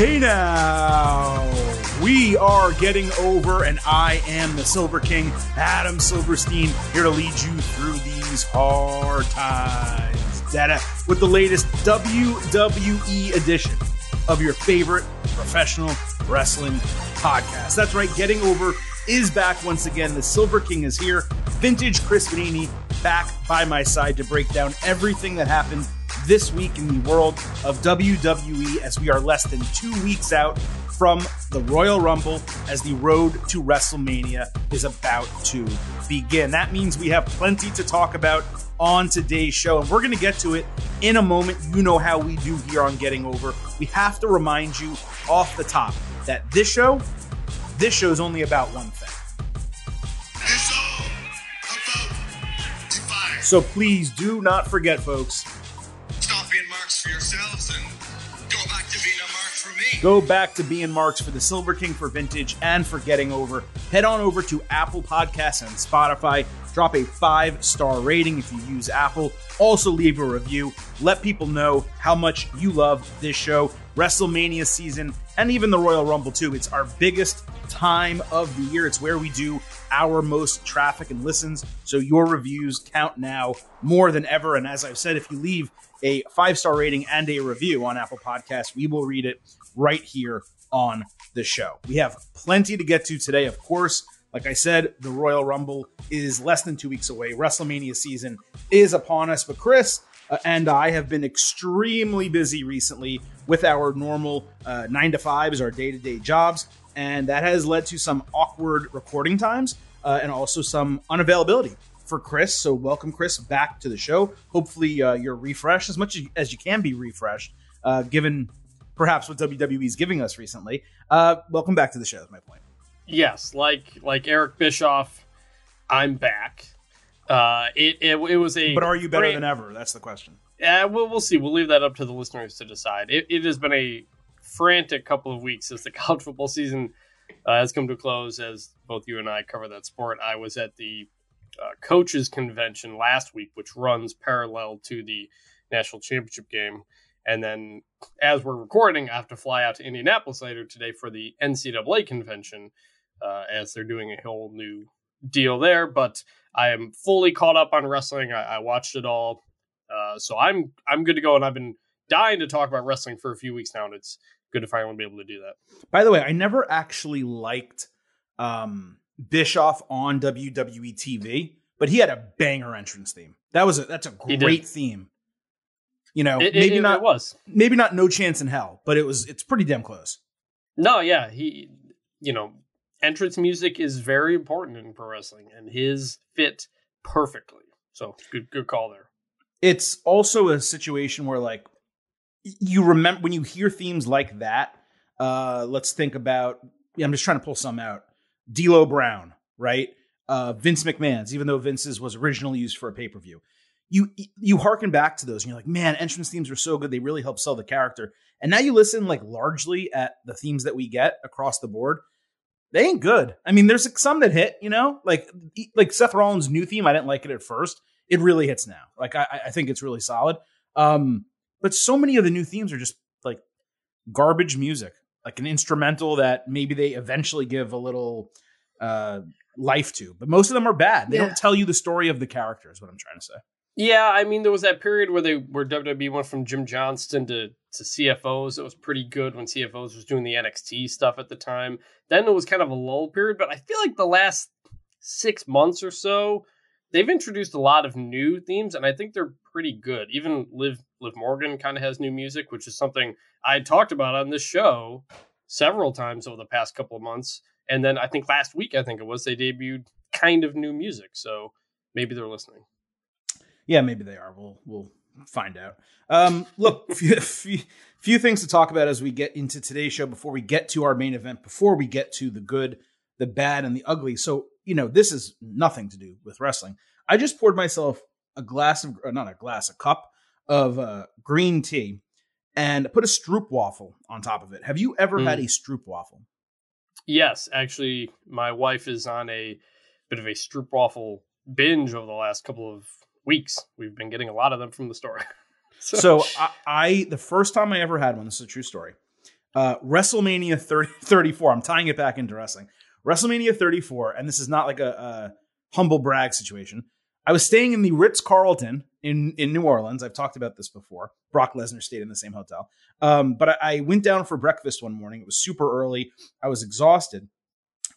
Hey now, we are getting over, and I am the Silver King, Adam Silverstein, here to lead you through these hard times. Data with the latest WWE edition of your favorite professional wrestling podcast. That's right, getting over is back once again. The Silver King is here. Vintage Chris Vannini back by my side to break down everything that happened this week in the world of WWE as we are less than two weeks out from the Royal Rumble as the road to WrestleMania is about to begin. That means we have plenty to talk about on today's show, and we're going to get to it in a moment. You know how we do here on Getting Over. We have to remind you off the top that this show, this show is only about one thing. So please do not forget, folks, marks for yourselves and go back to being a mark for me. Go back to being marks for the Silver King for Vintage and for Getting Over. Head on over to Apple Podcasts and Spotify. Drop a five star rating if you use Apple. Also, leave a review. Let people know how much you love this show, WrestleMania season, and even the Royal Rumble, too. It's our biggest time of the year. It's where we do our most traffic and listens. So your reviews count now more than ever. And as I've said, if you leave a five star rating and a review on Apple Podcasts, we will read it right here on the show. We have plenty to get to today, of course. Like I said, the Royal Rumble is less than two weeks away. WrestleMania season is upon us. But Chris uh, and I have been extremely busy recently with our normal uh, nine to fives, our day to day jobs. And that has led to some awkward recording times uh, and also some unavailability for Chris. So welcome, Chris, back to the show. Hopefully, uh, you're refreshed as much as you can be refreshed, uh, given perhaps what WWE is giving us recently. Uh, welcome back to the show. Is my point. Yes, like like Eric Bischoff, I'm back. Uh, it, it, it was a. But are you better great, than ever? That's the question. Yeah, we'll we'll see. We'll leave that up to the listeners to decide. It, it has been a frantic couple of weeks as the college football season uh, has come to a close. As both you and I cover that sport, I was at the uh, coaches convention last week, which runs parallel to the national championship game. And then, as we're recording, I have to fly out to Indianapolis later today for the NCAA convention, uh, as they're doing a whole new deal there. But I am fully caught up on wrestling. I, I watched it all, uh, so I'm I'm good to go. And I've been dying to talk about wrestling for a few weeks now, and it's good to finally be able to do that. By the way, I never actually liked um, Bischoff on WWE TV, but he had a banger entrance theme. That was a that's a great theme. You know, it, maybe it, not it was maybe not no chance in hell, but it was it's pretty damn close. No, yeah, he you know, entrance music is very important in pro wrestling and his fit perfectly. So, good good call there. It's also a situation where like you remember when you hear themes like that, uh let's think about I'm just trying to pull some out. D'Lo Brown, right? Uh, Vince McMahon's, even though Vince's was originally used for a pay per view. You you harken back to those, and you're like, man, entrance themes are so good. They really help sell the character. And now you listen like largely at the themes that we get across the board. They ain't good. I mean, there's some that hit, you know, like like Seth Rollins' new theme. I didn't like it at first. It really hits now. Like I, I think it's really solid. Um, but so many of the new themes are just like garbage music, like an instrumental that maybe they eventually give a little uh, life to, but most of them are bad. They yeah. don't tell you the story of the characters. What I'm trying to say. Yeah, I mean, there was that period where they where WWE went from Jim Johnston to to CFO$. It was pretty good when CFO$ was doing the NXT stuff at the time. Then it was kind of a lull period, but I feel like the last six months or so, they've introduced a lot of new themes, and I think they're pretty good. Even Liv Liv Morgan kind of has new music, which is something I talked about on this show several times over the past couple of months. And then I think last week, I think it was, they debuted kind of new music. So maybe they're listening. Yeah, maybe they are. We'll we'll find out. Um, look, few, few, few things to talk about as we get into today's show before we get to our main event, before we get to the good, the bad, and the ugly. So you know, this is nothing to do with wrestling. I just poured myself a glass of, not a glass, a cup of uh, green tea, and put a stroop waffle on top of it. Have you ever mm. had a stroop waffle? Yes, actually, my wife is on a bit of a stroop waffle binge over the last couple of weeks. We've been getting a lot of them from the store. so, so I, I, the first time I ever had one, this is a true story. Uh, WrestleMania 30, 34. I'm tying it back into wrestling. WrestleMania 34, and this is not like a, a humble brag situation. I was staying in the Ritz Carlton in in New Orleans. I've talked about this before. Brock Lesnar stayed in the same hotel. Um, but I, I went down for breakfast one morning. It was super early. I was exhausted,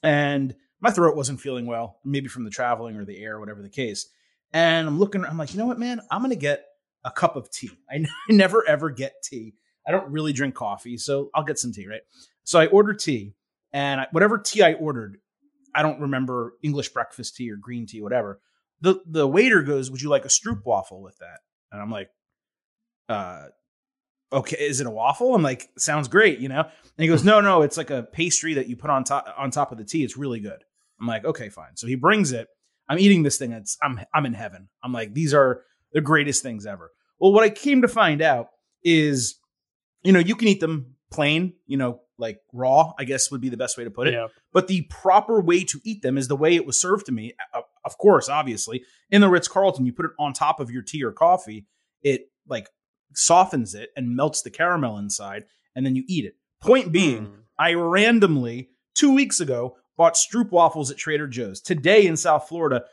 and my throat wasn't feeling well, maybe from the traveling or the air, whatever the case. And I'm looking. I'm like, you know what, man? I'm gonna get a cup of tea. I, n- I never ever get tea. I don't really drink coffee, so I'll get some tea, right? So I order tea, and I, whatever tea I ordered, I don't remember English breakfast tea or green tea, whatever. The the waiter goes, "Would you like a stroop waffle with that?" And I'm like, "Uh, okay, is it a waffle?" I'm like, "Sounds great," you know. And he goes, "No, no, it's like a pastry that you put on top on top of the tea. It's really good." I'm like, "Okay, fine." So he brings it. I'm eating this thing. It's I'm I'm in heaven. I'm like, these are the greatest things ever. Well, what I came to find out is, you know, you can eat them plain, you know, like raw, I guess would be the best way to put it. Yeah. But the proper way to eat them is the way it was served to me. Of course, obviously, in the Ritz Carlton, you put it on top of your tea or coffee. It like softens it and melts the caramel inside, and then you eat it. Point being, Hmm. I randomly two weeks ago bought Stroop waffles at Trader Joe's. Today in South Florida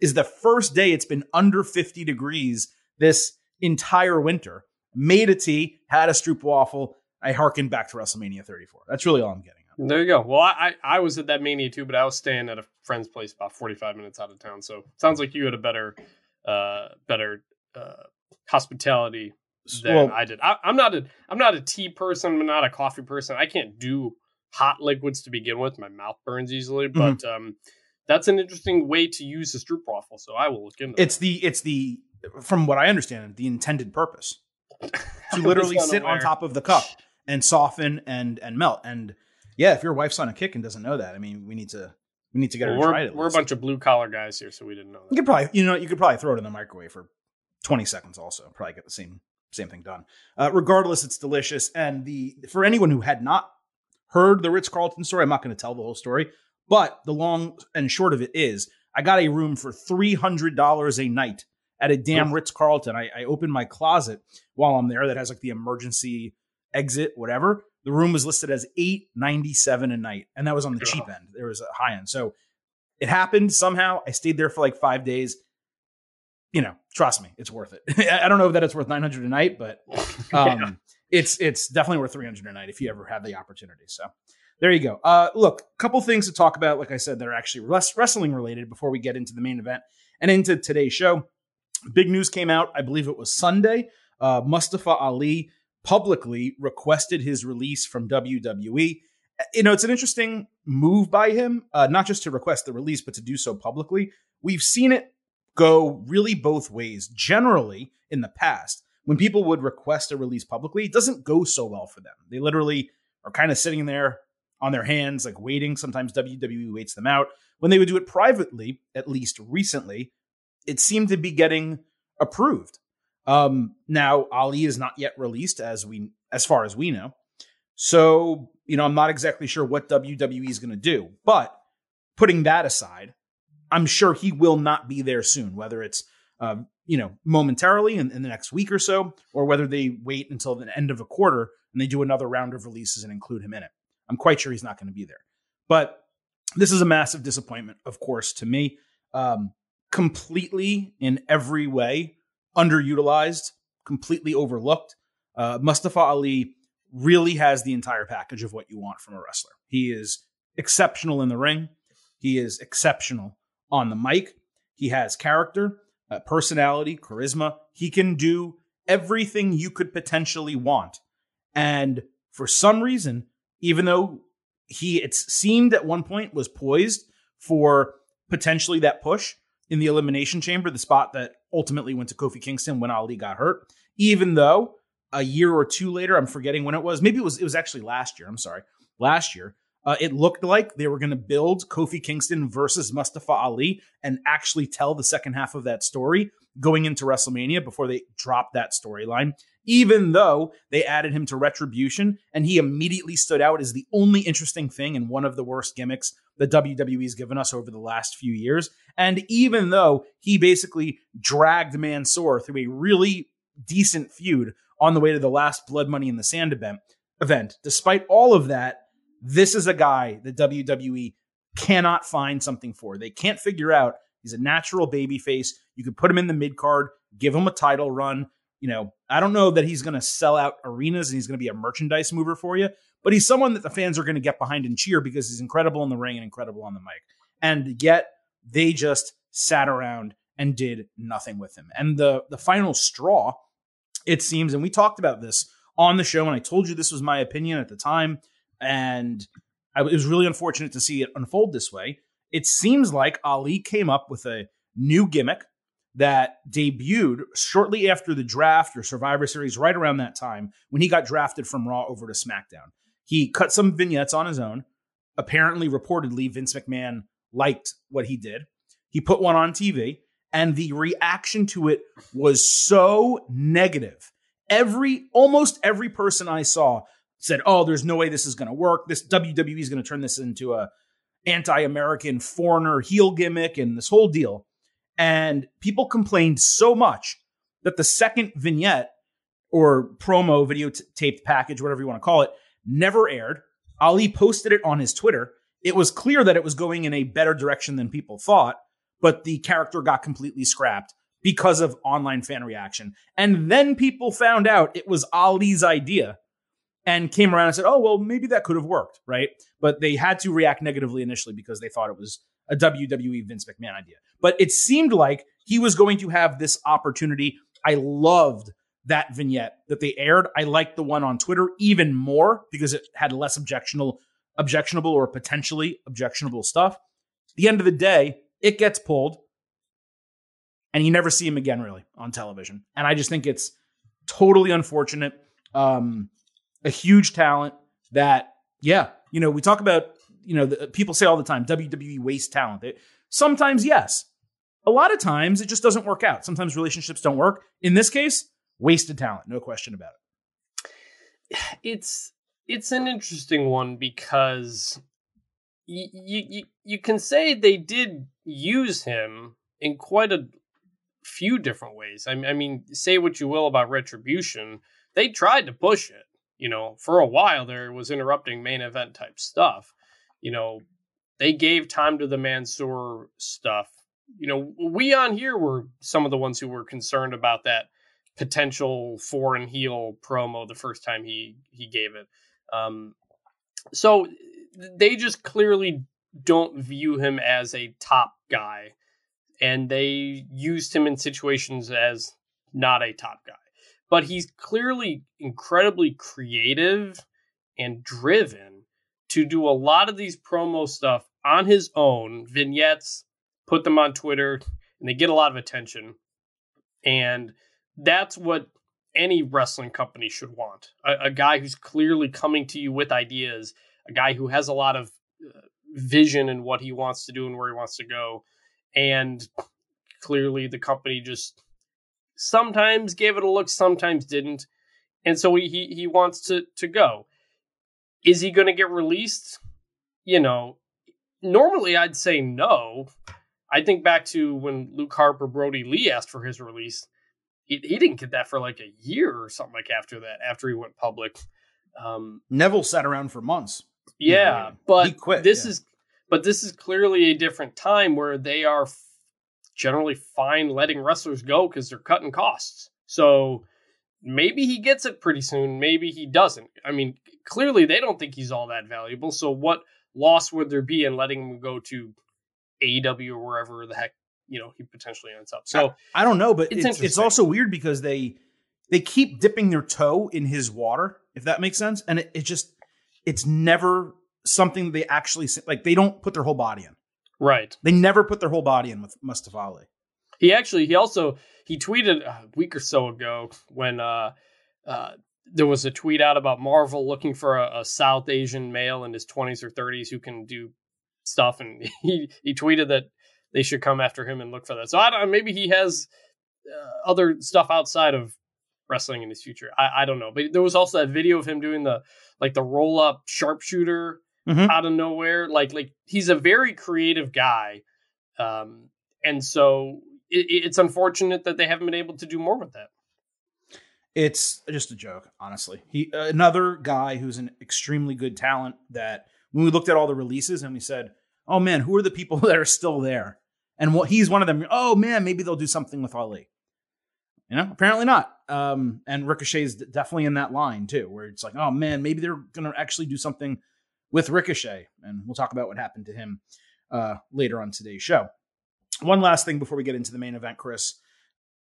is the first day it's been under 50 degrees this entire winter. Made a tea, had a Stroop waffle. I harkened back to WrestleMania 34. That's really all I'm getting. at. There you go. Well, I, I was at that mania too, but I was staying at a friend's place about 45 minutes out of town. So sounds like you had a better, uh, better uh, hospitality than Well, I did. I, I'm not a I'm not a tea person. I'm not a coffee person. I can't do hot liquids to begin with. My mouth burns easily. Mm-hmm. But um, that's an interesting way to use a stroop waffle. So I will look into. it's the it's the from what I understand, the intended purpose to literally sit on top of the cup and soften and and melt. And yeah, if your wife's on a kick and doesn't know that, I mean, we need to we need to get her Well, to we're try it. at we're a bunch of blue collar guys here, so we didn't know You could probably, you know, you could probably throw it in the microwave for 20 seconds also. Probably get the same same thing done. Uh, regardless, it's delicious. And the for anyone who had not heard the Ritz Carlton story, I'm not going to tell the whole story, but the long and short of it is, I got a room for three hundred dollars a night at a damn Ritz Carlton. I, I opened my closet while I'm there that has like the emergency exit, whatever. The room was listed as eight ninety seven a night, and that was on the cheap end. There was a high end, so it happened somehow. I stayed there for like five days. You know, trust me, it's worth it. I don't know that it's worth nine hundred a night, but um, Yeah. it's it's definitely worth three hundred a night if you ever have the opportunity. So there you go. Uh, look, a couple things to talk about. Like I said, that are actually wrestling related before we get into the main event and into today's show. Big news came out. I believe it was Sunday. Uh, Mustafa Ali publicly requested his release from WWE. You know, it's an interesting move by him, uh, not just to request the release, but to do so publicly. We've seen it go really both ways. Generally, in the past, when people would request a release publicly, it doesn't go so well for them. They literally are kind of sitting there on their hands, like waiting. Sometimes WWE waits them out. When they would do it privately, at least recently, it seemed to be getting approved. Um, now Ali is not yet released, as we as far as we know. So you know, I'm not exactly sure what WWE is going to do. But putting that aside, I'm sure he will not be there soon. Whether it's uh, you know momentarily in, in the next week or so, or whether they wait until the end of a quarter and they do another round of releases and include him in it. I'm quite sure he's not going to be there. But this is a massive disappointment, of course, to me. Um, completely in every way underutilized, completely overlooked. Uh, Mustafa Ali really has the entire package of what you want from a wrestler. He is exceptional in the ring. He is exceptional on the mic. He has character, uh, personality, charisma. He can do everything you could potentially want. And for some reason, even though he it seemed at one point was poised for potentially that push in the elimination chamber, the spot that ultimately went to Kofi Kingston when Ali got hurt. Even though a year or two later, I'm forgetting when it was, maybe it was it was actually last year. I'm sorry, last year. Uh, it looked like they were going to build Kofi Kingston versus Mustafa Ali and actually tell the second half of that story going into WrestleMania before they dropped that storyline. Even though they added him to Retribution and he immediately stood out as the only interesting thing and one of the worst gimmicks that WWE's given us over the last few years. And even though he basically dragged Mansoor through a really decent feud on the way to the last Blood Money in the Sand event, event, despite all of that, this is a guy that WWE cannot find something for. They can't figure out. He's a natural baby face. You could put him in the mid card, give him a title run. You know, I don't know that he's going to sell out arenas and he's going to be a merchandise mover for you, but he's someone that the fans are going to get behind and cheer because he's incredible in the ring and incredible on the mic. And yet they just sat around and did nothing with him. And the the final straw, it seems, and we talked about this on the show, and I told you this was my opinion at the time, and I, it was really unfortunate to see it unfold this way. It seems like Ali came up with a new gimmick that debuted shortly after the draft or Survivor Series, right around that time when he got drafted from Raw over to SmackDown. He cut some vignettes on his own. Apparently, reportedly, Vince McMahon liked what he did. He put one on TV, and the reaction to it was so negative. Every almost every person I saw said, "Oh, there's no way this is going to work. This WWE is going to turn this into a anti-American foreigner heel gimmick and this whole deal." And people complained so much that the second vignette or promo video t- taped package, whatever you want to call it, never aired. Ali posted it on his Twitter. It was clear that it was going in a better direction than people thought, but the character got completely scrapped because of online fan reaction. And then people found out it was Ali's idea and came around and said, oh, well, maybe that could have worked, right? But they had to react negatively initially because they thought it was a WWE Vince McMahon idea. But it seemed like he was going to have this opportunity. I loved that vignette that they aired. I liked the one on Twitter even more because it had less objectionable, objectionable or potentially objectionable stuff. At the end of the day, it gets pulled, and you never see him again really on television. And I just think it's totally unfortunate. Um, a huge talent that, yeah, you know, we talk about you know, the, people say all the time WWE waste talent. It, sometimes, yes. A lot of times, it just doesn't work out. Sometimes relationships don't work. In this case, wasted talent, no question about it. It's it's an interesting one because you you you can say they did use him in quite a few different ways. I, I mean, say what you will about retribution, they tried to push it. You know, for a while there was interrupting main event type stuff you know, they gave time to the Mansoor stuff. You know, we on here were some of the ones who were concerned about that potential foreign heel promo the first time he he gave it. Um, so they just clearly don't view him as a top guy, and they used him in situations as not a top guy. But he's clearly incredibly creative and driven to do a lot of these promo stuff on his own, vignettes, put them on Twitter, and they get a lot of attention. And that's what any wrestling company should want a, a guy who's clearly coming to you with ideas, a guy who has a lot of uh, vision and what he wants to do and where he wants to go. And clearly, the company just sometimes gave it a look, sometimes didn't. And so he, he, he wants to, to go. Is he going to get released? You know, normally I'd say no. I think back to when Luke Harper, Brodie Lee asked for his release. He, he didn't get that for like a year or something like after that, after he went public. Um, Neville sat around for months. Yeah, but quit, this yeah. is but this is clearly a different time where they are generally fine letting wrestlers go because they're cutting costs. So maybe he gets it pretty soon, maybe he doesn't. I mean, clearly they don't think he's all that valuable. So what loss would there be in letting him go to AEW or wherever the heck you know he potentially ends up? So I, I don't know, but it's, it's, it's also weird because they they keep dipping their toe in his water, if that makes sense, and it, it just it's never something they actually like. They don't put their whole body in. Right. They never put their whole body in with Mustafa Ali. He actually he also he tweeted a week or so ago when uh, uh, there was a tweet out about Marvel looking for a, a South Asian male in his 20s or 30s who can do stuff, and he he tweeted that they should come after him and look for that. So I don't maybe he has uh, other stuff outside of wrestling in his future. I, I don't know, but there was also that video of him doing the like the roll up sharpshooter mm-hmm. out of nowhere. Like like he's a very creative guy, um, and so it, it's unfortunate that they haven't been able to do more with that. It's just a joke, honestly. He another guy who's an extremely good talent that when we looked at all the releases and we said, "Oh man, who are the people that are still there?" And what he's one of them. Oh man, maybe they'll do something with Ali. You know, apparently not. Um, and Ricochet's definitely in that line too, where it's like, oh man, maybe they're gonna actually do something with Ricochet, and we'll talk about what happened to him uh, later on today's show. One last thing before we get into the main event, Chris.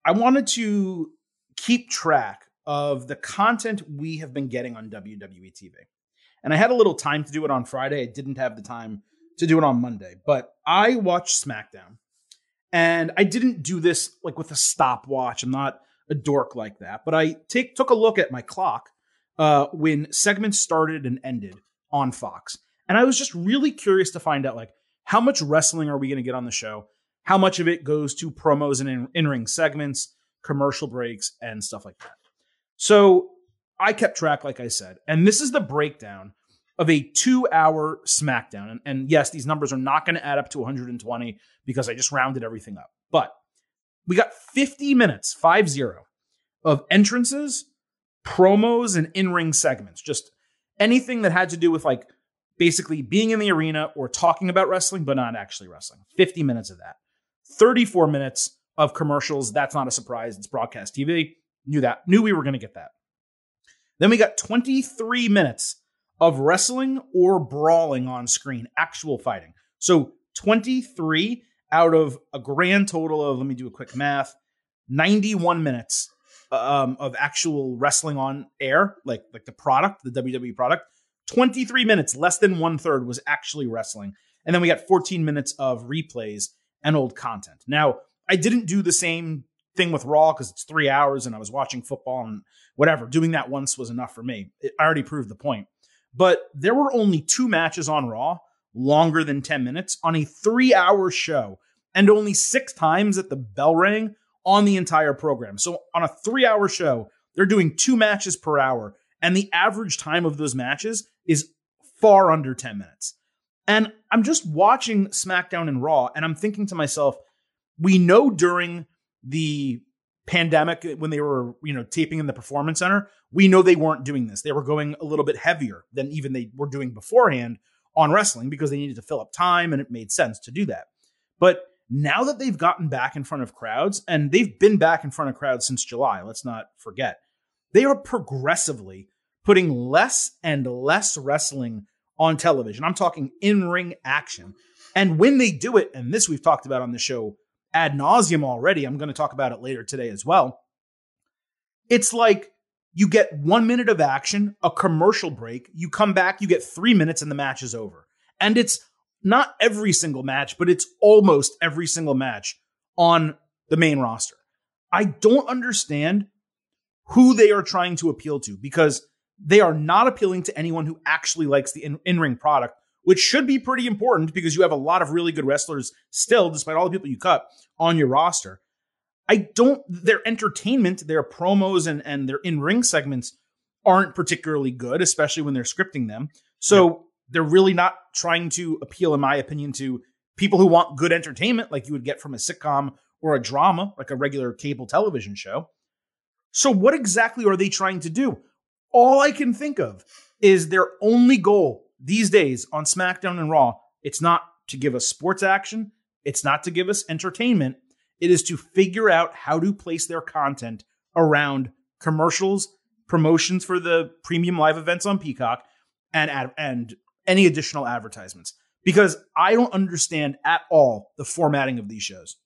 I wanted to keep track of the content we have been getting on WWE TV. And I had a little time to do it on Friday. I didn't have the time to do it on Monday, but I watched SmackDown and I didn't do this like with a stopwatch. I'm not a dork like that, but I take took a look at my clock uh, when segments started and ended on Fox, and I was just really curious to find out like how much wrestling are we going to get on the show? How much of it goes to promos and in ring segments, commercial breaks, and stuff like that. So I kept track, like I said, and this is the breakdown of a two hour SmackDown. And, and yes, these numbers are not going to add up to 120 because I just rounded everything up. But we got 50 minutes, 5 0, of entrances, promos, and in ring segments. Just anything that had to do with like basically being in the arena or talking about wrestling, but not actually wrestling. 50 minutes of that. 34 minutes of commercials. That's not a surprise. It's broadcast TV. Knew that. Knew we were going to get that. Then we got 23 minutes of wrestling or brawling on screen, actual fighting. So 23 out of a grand total of, let me do a quick math, 91 minutes um, of actual wrestling on air, like like the product, the WWE product. 23 minutes, less than one third, was actually wrestling. And then we got 14 minutes of replays and old content. Now, I didn't do the same thing with Raw because it's three hours and I was watching football and whatever. Doing that once was enough for me. It, I already proved the point. But there were only two matches on Raw longer than 10 minutes on a three hour show and only six times at the bell rang on the entire program. So on a three hour show, they're doing two matches per hour, and the average time of those matches is far under 10 minutes. And I'm just watching SmackDown and Raw, and I'm thinking to myself, we know during the pandemic when they were you know taping in the performance center we know they weren't doing this they were going a little bit heavier than even they were doing beforehand on wrestling because they needed to fill up time and it made sense to do that but now that they've gotten back in front of crowds and they've been back in front of crowds since july let's not forget they are progressively putting less and less wrestling on television i'm talking in-ring action and when they do it and this we've talked about on the show ad nauseum already. I'm going to talk about it later today as well. It's like you get one minute of action, a commercial break, you come back, you get three minutes, and the match is over. And it's not every single match, but it's almost every single match on the main roster. I don't understand who they are trying to appeal to because they are not appealing to anyone who actually likes the in ring product which should be pretty important because you have a lot of really good wrestlers still, despite all the people you cut on your roster. I don't, their entertainment, their promos and, and their in ring segments aren't particularly good, especially when they're scripting them. So. They're really not trying to appeal, in my opinion, to people who want good entertainment like you would get from a sitcom or a drama, like a regular cable television show. So, what exactly are they trying to do? All I can think of is their only goal these days on SmackDown and Raw, it's not to give us sports action, it's not to give us entertainment. It is to figure out how to place their content around commercials, promotions for the premium live events on Peacock, and and any additional advertisements. Because I don't understand at all the formatting of these shows.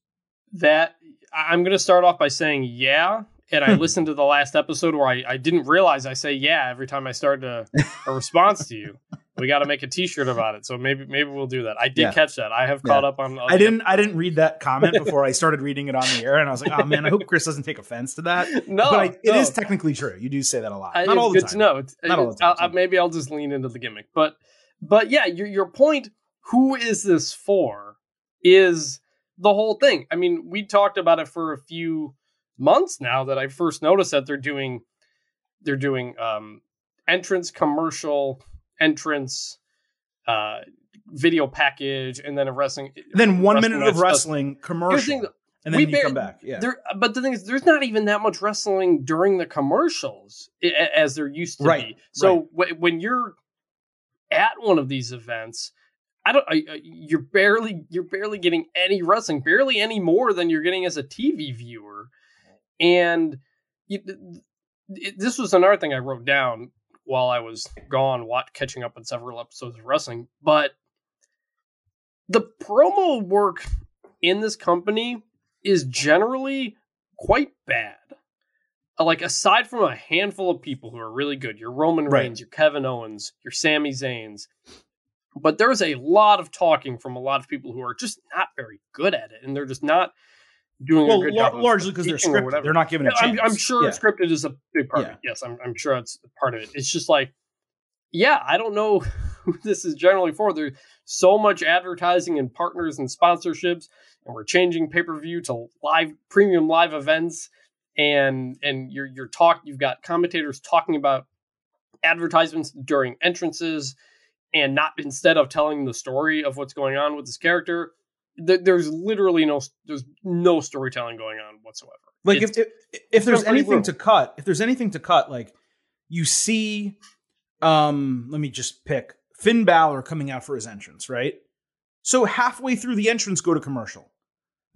That I'm going to start off by saying, yeah, and I hmm. listened to the last episode where I, I didn't realize I say yeah every time I start a, a response to you. We got to make a T-shirt about it, so maybe maybe we'll do that. I did yeah. catch that. I have caught up on. I didn't. I didn't read that comment before I started reading it on the air, and I was like, "Oh man, I hope Chris doesn't take offense to that." No, but I, it no. is technically true. You do say that a lot. Not all the time. to know. Not all the time. I'll, maybe I'll just lean into the gimmick, but but yeah, your your point. Who is this for? Is the whole thing? I mean, we talked about it for a few months now that I first noticed that they're doing they're doing um, entrance commercial entrance uh, video package and then a wrestling then one minute of wrestling commercial and then We you come back. Yeah, There, but the thing is, there's not even that much wrestling during the commercials as there used to Right, be. So wh- when you're at one of these events, I don't. I, I- you're barely you're barely getting any wrestling, barely any more than you're getting as a TV viewer. And you, it, this was another thing I wrote down while I was gone, watch, catching up on several episodes of wrestling. But the promo work in this company is generally quite bad. Like aside from a handful of people who are really good, your Roman Right. Reigns, your Kevin Owens, your Sami Zayn's, but there's a lot of talking from a lot of people who are just not very good at it, and they're just not doing well, a good lar- job. largely because they're scripted. They're not given a chance. I'm, I'm sure Yeah. scripted is a big part of it. Yes, I'm, I'm sure it's part of it. It's just like, yeah, I don't know who this is generally for. There's so much advertising and partners and sponsorships, and we're changing pay per view to live premium live events, and and you're you're talk. You've got commentators talking about advertisements during entrances, and not instead of telling the story of what's going on with this character. th- There's literally no there's no storytelling going on whatsoever. Like It's- if if, if there's anything brutal. to cut, if there's anything to cut, like you see, um, let me just pick Finn Balor coming out for his entrance, right? So halfway through the entrance, go to commercial,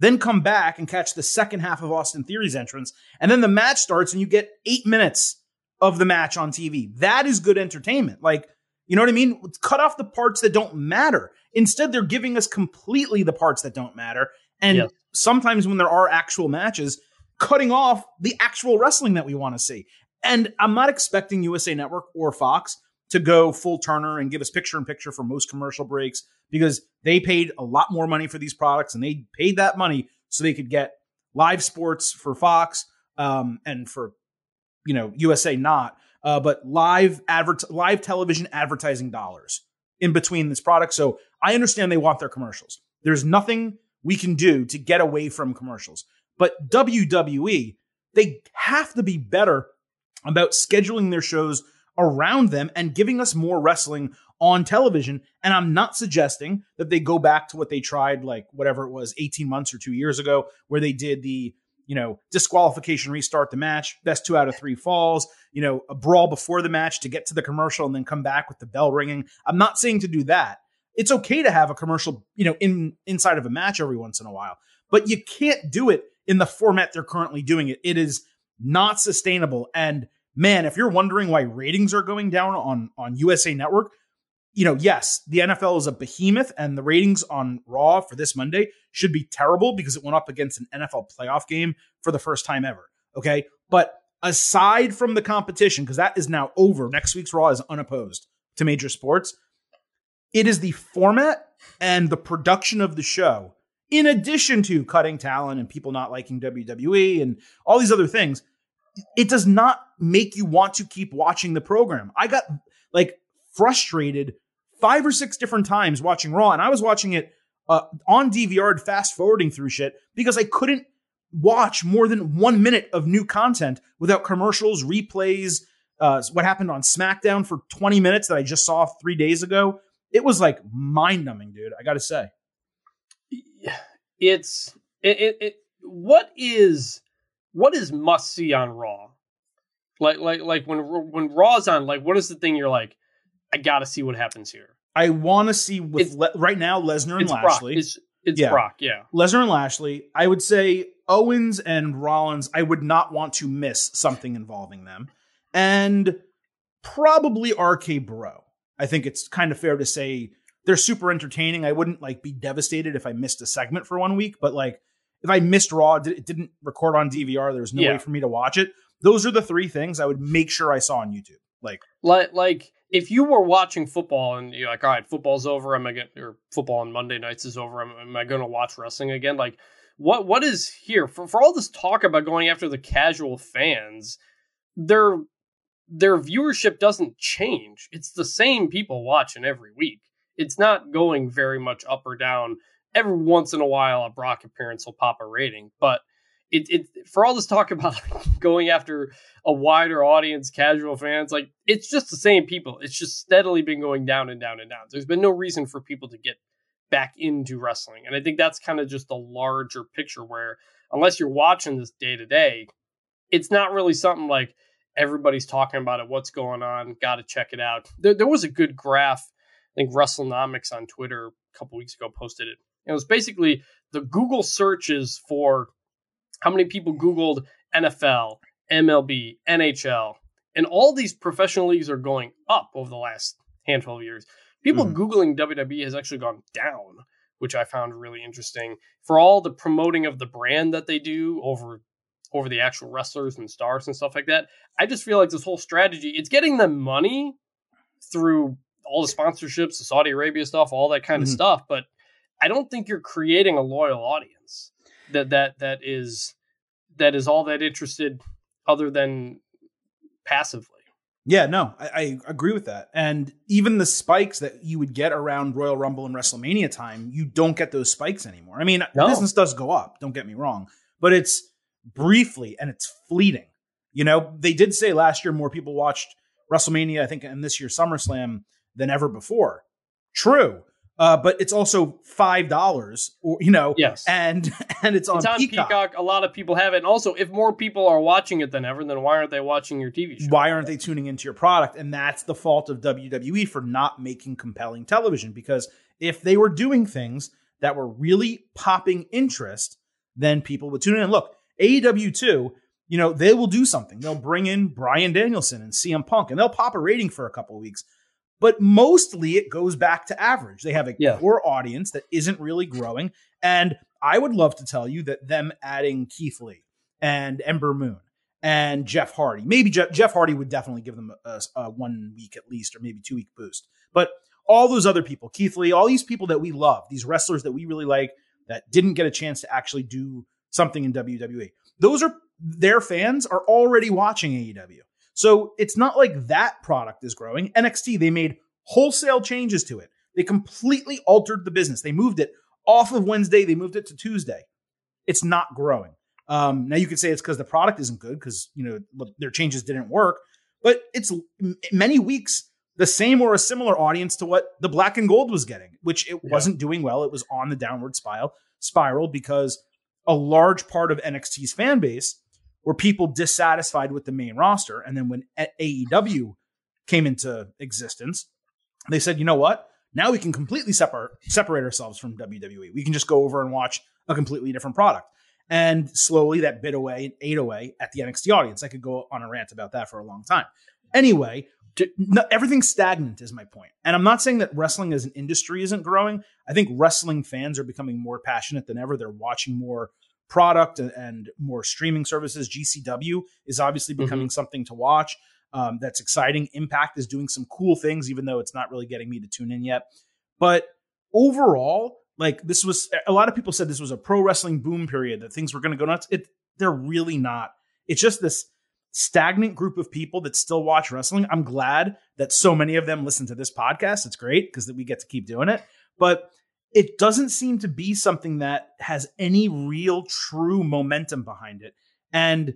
then come back and catch the second half of Austin Theory's entrance, and then the match starts, and you get eight minutes of the match on TV. That is good entertainment. Like, you know what I mean? Cut off the parts that don't matter. Instead, they're giving us completely the parts that don't matter. And sometimes when there are actual matches, cutting off the actual wrestling that we want to see. And I'm not expecting USA Network or Fox to go full Turner and give us picture in picture for most commercial breaks because they paid a lot more money for these products and they paid that money so they could get live sports for Fox um, and for you know USA not, uh, but live advert live television advertising dollars in between this product. So I understand they want their commercials. There's nothing we can do to get away from commercials. But WWE, they have to be better about scheduling their shows around them and giving us more wrestling on television. And I'm not suggesting that they go back to what they tried, like whatever it was, 18 months or two years ago, where they did the, you know, disqualification, restart the match, best two out of three falls, you know, a brawl before the match to get to the commercial and then come back with the bell ringing. I'm not saying to do that. It's okay to have a commercial, you know, in inside of a match every once in a while, but you can't do it in the format they're currently doing it. It is not sustainable. And man, if you're wondering why ratings are going down on on USA Network, you know, yes, the NFL is a behemoth, and the ratings on Raw for this Monday should be terrible because it went up against an NFL playoff game for the first time ever. Okay, but aside from the competition, because that is now over, next week's Raw is unopposed to major sports. It is the format and the production of the show, in addition to cutting talent and people not liking WWE and all these other things it does not make you want to keep watching the program. I got like frustrated five or six different times watching Raw, and I was watching it uh, on DVR, fast forwarding through shit because I couldn't watch more than one minute of new content without commercials, replays. Uh, what happened on SmackDown for 20 minutes that I just saw three days ago? It was like mind numbing, dude. I got to say. it's it, it, it what is what is must see on raw like like like when when raw's on like what is the thing you're like i gotta see what happens here I want to see with Le- right now Lesnar and it's brock Lashley. it's it's Yeah. brock yeah Lesnar and Lashley, I would say Owens and Rollins, I would not want to miss something involving them. And probably RK Bro. I think it's kind of fair to say they're super entertaining. I wouldn't like be devastated if I missed a segment for one week, but like if I missed Raw, did- it didn't record on DVR, there was no Yeah. way for me to watch it. Those are the three things I would make sure I saw on YouTube. Like, like like if you were watching football and you're like all right football's over am i going or football on monday nights is over am, am i going to watch wrestling again like what what is here for, for all this talk about going after the casual fans their their viewership doesn't change it's the same people watching every week it's not going very much up or down every once in a while a brock appearance will pop a rating but it, it for all this talk about going after a wider audience, casual fans, like it's just the same people. It's just steadily been going down and down and down. There's been no reason for people to get back into wrestling. And I think that's kind of just the larger picture where unless you're watching this day to day, it's not really something like everybody's talking about it. What's going on? Got to check it out. There, there, was a good graph. I think WrestleNomics on Twitter a couple weeks ago posted it. It was basically the Google searches for how many people Googled NFL, MLB, NHL, and all these professional leagues are going up over the last handful of years. People mm-hmm. Googling WWE has actually gone down, which I found really interesting. For all the promoting of the brand that they do over over the actual wrestlers and stars and stuff like that, I just feel like this whole strategy, it's getting them money through all the sponsorships, the Saudi Arabia stuff, all that kind mm-hmm. of stuff, but I don't think you're creating a loyal audience that that that is that is all that interested other than passively. Yeah, no, I, I, agree with that. And even the spikes that you would get around Royal Rumble and WrestleMania time, you don't get those spikes anymore. I mean, no. business does go up, don't get me wrong, but it's briefly and it's fleeting. You know, they did say last year more people watched WrestleMania, I think, and this year's SummerSlam than ever before. True uh, but it's also five dollars, or you know, yes, and and it's on, it's on Peacock. Peacock. A lot of people have it, and also, if more people are watching it than ever, then why aren't they watching your TV show? Why aren't they tuning into your product? And that's the fault of WWE for not making compelling television. Because if they were doing things that were really popping interest, then people would tune in. And look, AEW too. You know, they will do something. They'll bring in Bryan Danielson and CM Punk, and they'll pop a rating for a couple of weeks but mostly it goes back to average. They have a yeah. core audience that isn't really growing. And I would love to tell you that them adding Keith Lee and Ember Moon and Jeff Hardy, maybe Jeff, Jeff Hardy would definitely give them a, a one week at least, or maybe two week boost. But all those other people, Keith Lee, all these people that we love, these wrestlers that we really like that didn't get a chance to actually do something in WWE, those are their fans are already watching AEW. So it's not like that product is growing. NXT, they made wholesale changes to it. They completely altered the business. They moved it off of Wednesday, they moved it to Tuesday. It's not growing. Um, now you could say it's because the product isn't good because you know their changes didn't work, but it's many weeks the same or a similar audience to what the black and gold was getting, which it yeah. wasn't doing well. It was on the downward spiral spiral because a large part of NXT's fan base were people dissatisfied with the main roster. And then when AEW came into existence, they said, you know what? Now we can completely separate separate ourselves from WWE. We can just go over and watch a completely different product. And slowly that bit away, and ate away at the NXT audience. I could go on a rant about that for a long time. Anyway, to, no, everything's stagnant is my point. And I'm not saying that wrestling as an industry isn't growing. I think wrestling fans are becoming more passionate than ever. They're watching more product and, and more streaming services. GCW is obviously mm-hmm. becoming mm-hmm. something to watch. Um, that's exciting. Impact is doing some cool things, even though it's not really getting me to tune in yet. But overall, like this was a lot of people said this was a pro wrestling boom period that things were going to go nuts. It they're really not. It's just this stagnant group of people that still watch wrestling. I'm glad that so many of them listen to this podcast. It's great because we get to keep doing it. But it doesn't seem to be something that has any real true momentum behind it. And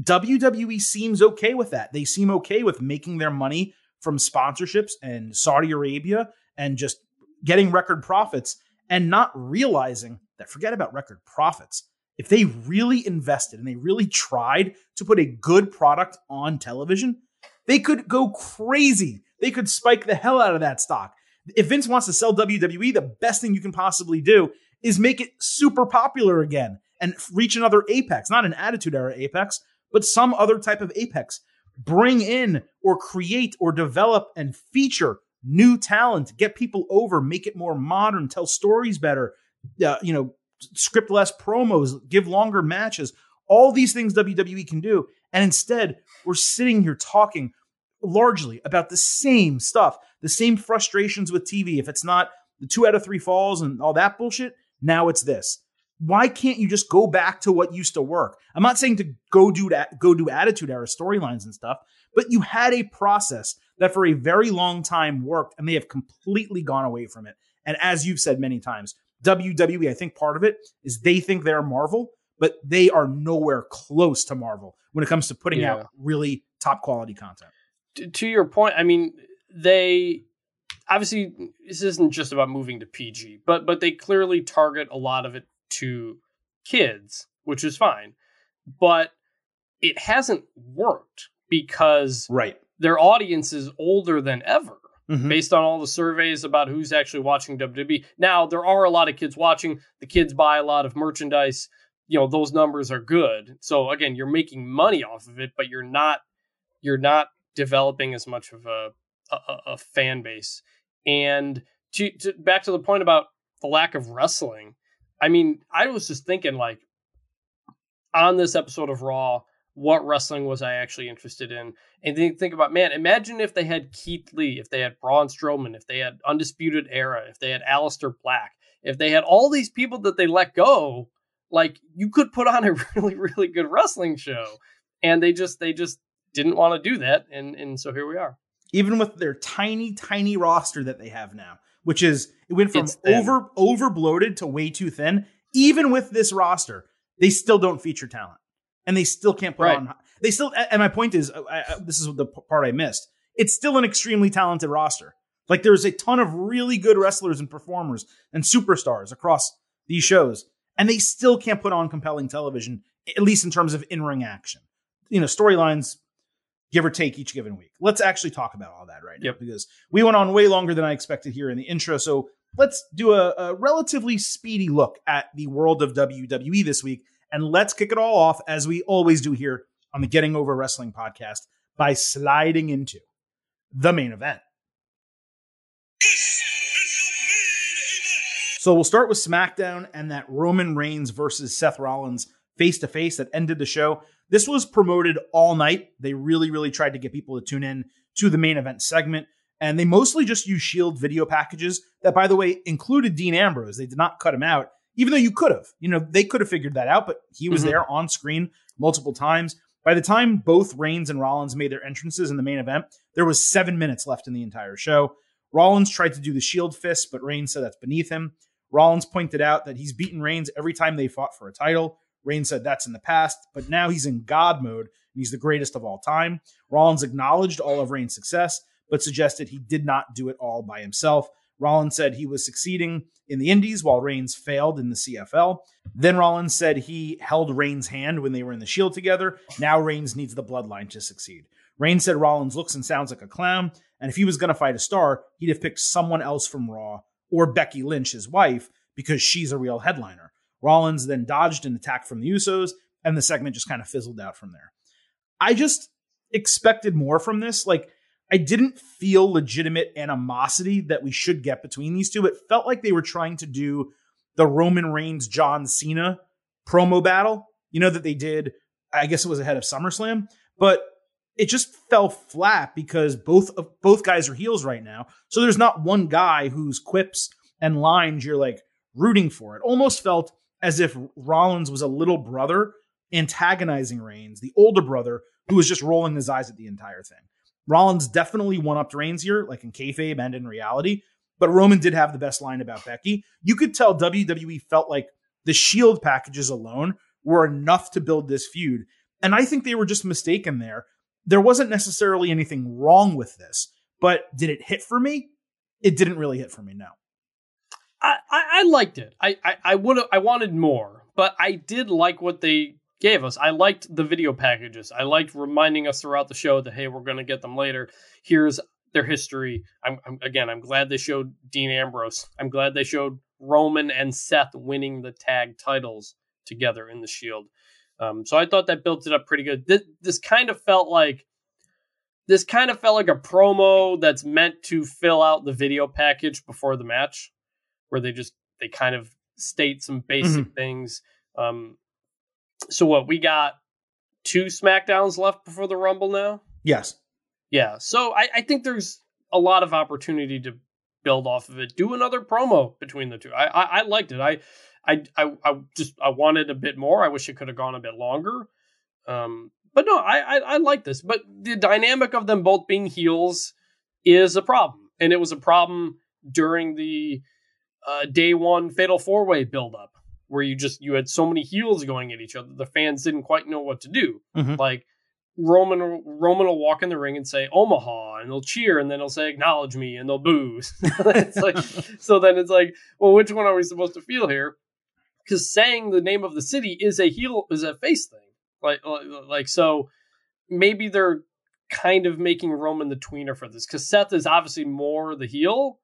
WWE seems okay with that. They seem okay with making their money from sponsorships and Saudi Arabia and just getting record profits and not realizing that forget about record profits. If they really invested and they really tried to put a good product on television, they could go crazy. They could spike the hell out of that stock if Vince wants to sell WWE, the best thing you can possibly do is make it super popular again and reach another apex, not an attitude era apex, but some other type of apex. Bring in or create or develop and feature new talent, get people over, make it more modern, tell stories better, uh, you know, script less promos, give longer matches. All these things WWE can do. And instead, we're sitting here talking largely about the same stuff, the same frustrations with TV. If it's not the two out of three falls and all that bullshit, now it's this. Why can't you just go back to what used to work? I'm not saying to go do that, go do attitude era storylines and stuff, but you had a process that for a very long time worked and they have completely gone away from it. And as you've said many times, WWE, I think part of it is they think they're Marvel, but they are nowhere close to Marvel when it comes to putting yeah. out really top quality content to your point, I mean, they obviously this isn't just about moving to PG, but but they clearly target a lot of it to kids, which is fine. But it hasn't worked because right. their audience is older than ever. Mhm. Based on all the surveys about who's actually watching WWE. Now, there are a lot of kids watching. The kids buy a lot of merchandise. You know, those numbers are good. So again, you're making money off of it, but you're not you're not developing as much of a a, a- fan base. And to, to back to the point about the lack of wrestling. I mean, I was just thinking like on this episode of Raw, what wrestling was I actually interested in? And then think about, man, imagine if they had Keith Lee, if they had Braun Strowman, if they had Undisputed Era, if they had Aleister Black, if they had all these people that they let go, like you could put on a really, really good wrestling show. And they just they just didn't want to do that. And and so here we are. Even with their tiny, tiny roster that they have now, which is it went from over over bloated to way too thin. Even with this roster, they still don't feature talent, and they still can't put Right. on. They still, and my point is, I, I, this is the part I missed. It's still an extremely talented roster. Like there's a ton of really good wrestlers and performers and superstars across these shows, and they still can't put on compelling television, at least in terms of in ring action. You know, storylines give or take each given week. Let's actually talk about all that right now Yep. because we went on way longer than I expected here in the intro. So let's do a, a relatively speedy look at the world of WWE this week. And let's kick it all off as we always do here on the Getting Over Wrestling podcast by sliding into the main event. So we'll start with SmackDown and that Roman Reigns versus Seth Rollins face to face that ended the show. This was promoted all night. They really, really tried to get people to tune in to the main event segment. And they mostly just used Shield video packages that, by the way, included Dean Ambrose. They did not cut him out, even though you could have. You know, they could have figured that out, but he was Mhm. there on screen multiple times. By the time both Reigns and Rollins made their entrances in the main event, there was seven minutes left in the entire show. Rollins tried to do the Shield fist, but Reigns said that's beneath him. Rollins pointed out that he's beaten Reigns every time they fought for a title. Reigns said that's in the past, but now he's in God mode and he's the greatest of all time. Rollins acknowledged all of Reigns' success, but suggested he did not do it all by himself. Rollins said he was succeeding in the Indies while Reigns failed in the CFL. Then Rollins said he held Reigns' hand when they were in the Shield together. Now Reigns needs the bloodline to succeed. Reigns said Rollins looks and sounds like a clown, and if he was going to fight a star, he'd have picked someone else from Raw or Becky Lynch, his wife, because she's a real headliner. Rollins then dodged an attack from the Usos, and the segment just kind of fizzled out from there. I just expected more from this. Like, I didn't feel legitimate animosity that we should get between these two. It felt like they were trying to do the Roman Reigns John Cena promo battle, you know, that they did, I guess it was ahead of SummerSlam, but it just fell flat because both of both guys are heels right now. So there's not one guy whose quips and lines you're like rooting for. It almost felt as if Rollins was a little brother antagonizing Reigns, the older brother who was just rolling his eyes at the entire thing. Rollins definitely one upped Reigns here, like in kayfabe and in reality. But Roman did have the best line about Becky. You could tell WWE felt like the Shield packages alone were enough to build this feud. And I think they were just mistaken there. There wasn't necessarily anything wrong with this, but did it hit for me? It didn't really hit for me, no. I, I, liked it. I, I, I would I wanted more, but I did like what they gave us. I liked the video packages. I liked reminding us throughout the show that hey, we're gonna get them later. Here's their history. I'm, I'm again, I'm glad they showed Dean Ambrose. I'm glad they showed Roman and Seth winning the tag titles together in the Shield. Um, so I thought that built it up pretty good. This, this kind of felt like this kind of felt like a promo that's meant to fill out the video package before the match, where they just they kind of state some basic things. Um, so what we got two Smackdowns left before the Rumble now. Yes. Yeah, so I, I think there's a lot of opportunity to build off of it. Do another promo between the two. I I, I liked it. I, I I I just I wanted a bit more. I wish it could have gone a bit longer. Um, but no, I, I I like this. But the dynamic of them both being heels is a problem, and it was a problem during the uh, day one Fatal Four Way build up, where you just you had so many heels going at each other. The fans didn't quite know what to do. Mhm. Like Roman Roman will walk in the ring and say Omaha, and they'll cheer, and then he'll say acknowledge me, and they'll boo. it's like, so then it's like, well, which one are we supposed to feel here? Because saying the name of the city is a heel is a face thing, like like so. Maybe they're kind of making Roman the tweener for this because Seth is obviously more the heel.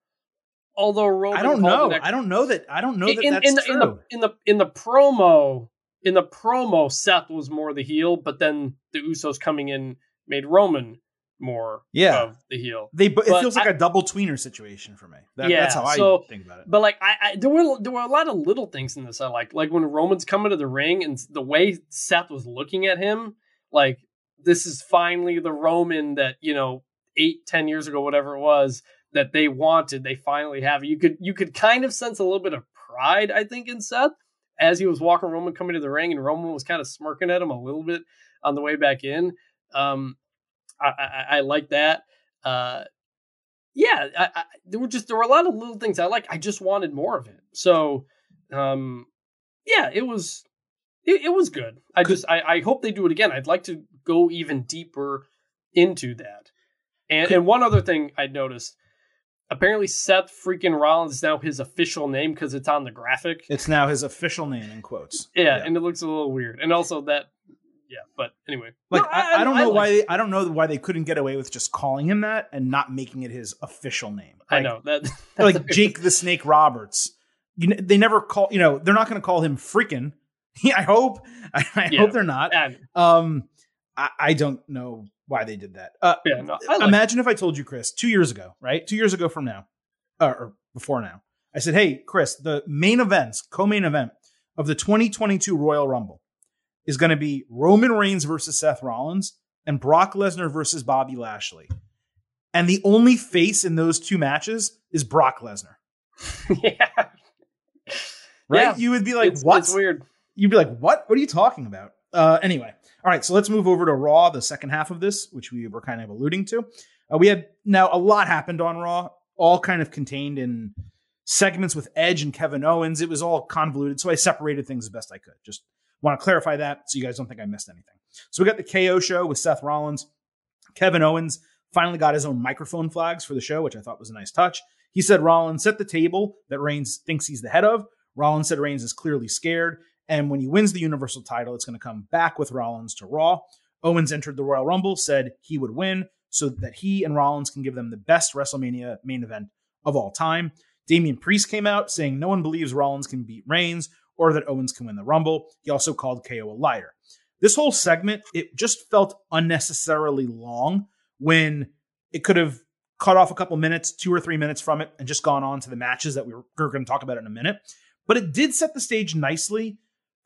Although Roman, I don't know. I don't know that. I don't know that in, that's in the, true. In the, in the in the promo, in the promo, Seth was more the heel, but then the Usos coming in made Roman more yeah. of the heel. They but it feels like I- a double tweener situation for me. That, Yeah, that's how I so- think about it. But like I, I there were there were a lot of little things in this I like. Like when Roman's coming to the ring and the way Seth was looking at him, like this is finally the Roman that, you know, eight, ten years ago, whatever it was, that they wanted, they finally have. You could you could kind of sense a little bit of pride, I think, in Seth as he was walking Roman coming to the ring, and Roman was kind of smirking at him a little bit on the way back in. Um, I, I, I like that. Uh, yeah, I, I, there were just there were a lot of little things I like. I just wanted more of it. So, um, yeah, it was it, it was good. I just I, I hope they do it again. I'd like to go even deeper into that. And and one other thing I noticed. Apparently, Seth freaking Rollins is now his official name because it's on the graphic. It's now his official name in quotes. Yeah, Yeah. and it looks a little weird. And also that, yeah. But anyway, Like No, I, I don't know like why it. they, I don't know why they couldn't get away with just calling him that and not making it his official name. I know that. like Jake the Snake Roberts. You know, they never call. You know, they're not going to call him freaking. I hope. I, I Yeah. hope they're not. And, Um, I, I don't know why they did that. Uh, yeah, no, like imagine if I told you, Chris, two years ago, right? Two years ago from now, uh, or before now, I said, "Hey, Chris, the main events, co-main event of the 2022 Royal Rumble is going to be Roman Reigns versus Seth Rollins and Brock Lesnar versus Bobby Lashley, and the only face in those two matches is Brock Lesnar." yeah. Right? Yeah. You would be like, it's, "What?" It's weird. you'd be like, "What? What are you talking about?" Uh, anyway, all right. So let's move over to Raw, the second half of this, which we were kind of alluding to. Uh, we had now a lot happened on Raw, all kind of contained in segments with Edge and Kevin Owens. It was all convoluted, so I separated things as best I could. Just want to clarify that so you guys don't think I missed anything. So we got the KO show with Seth Rollins. Kevin Owens finally got his own microphone flags for the show, which I thought was a nice touch. He said Rollins set the table that Reigns thinks he's the head of. Rollins said Reigns is clearly scared, and when he wins the Universal title, it's going to come back with Rollins to Raw. Owens entered the Royal Rumble, said he would win so that he and Rollins can give them the best WrestleMania main event of all time. Damian Priest came out saying no one believes Rollins can beat Reigns or that Owens can win the Rumble. He also called KO a liar. This whole segment, it just felt unnecessarily long when it could have cut off a couple minutes, two or three minutes from it, and just gone on to the matches that we were, going to talk about in a minute. But it did set the stage nicely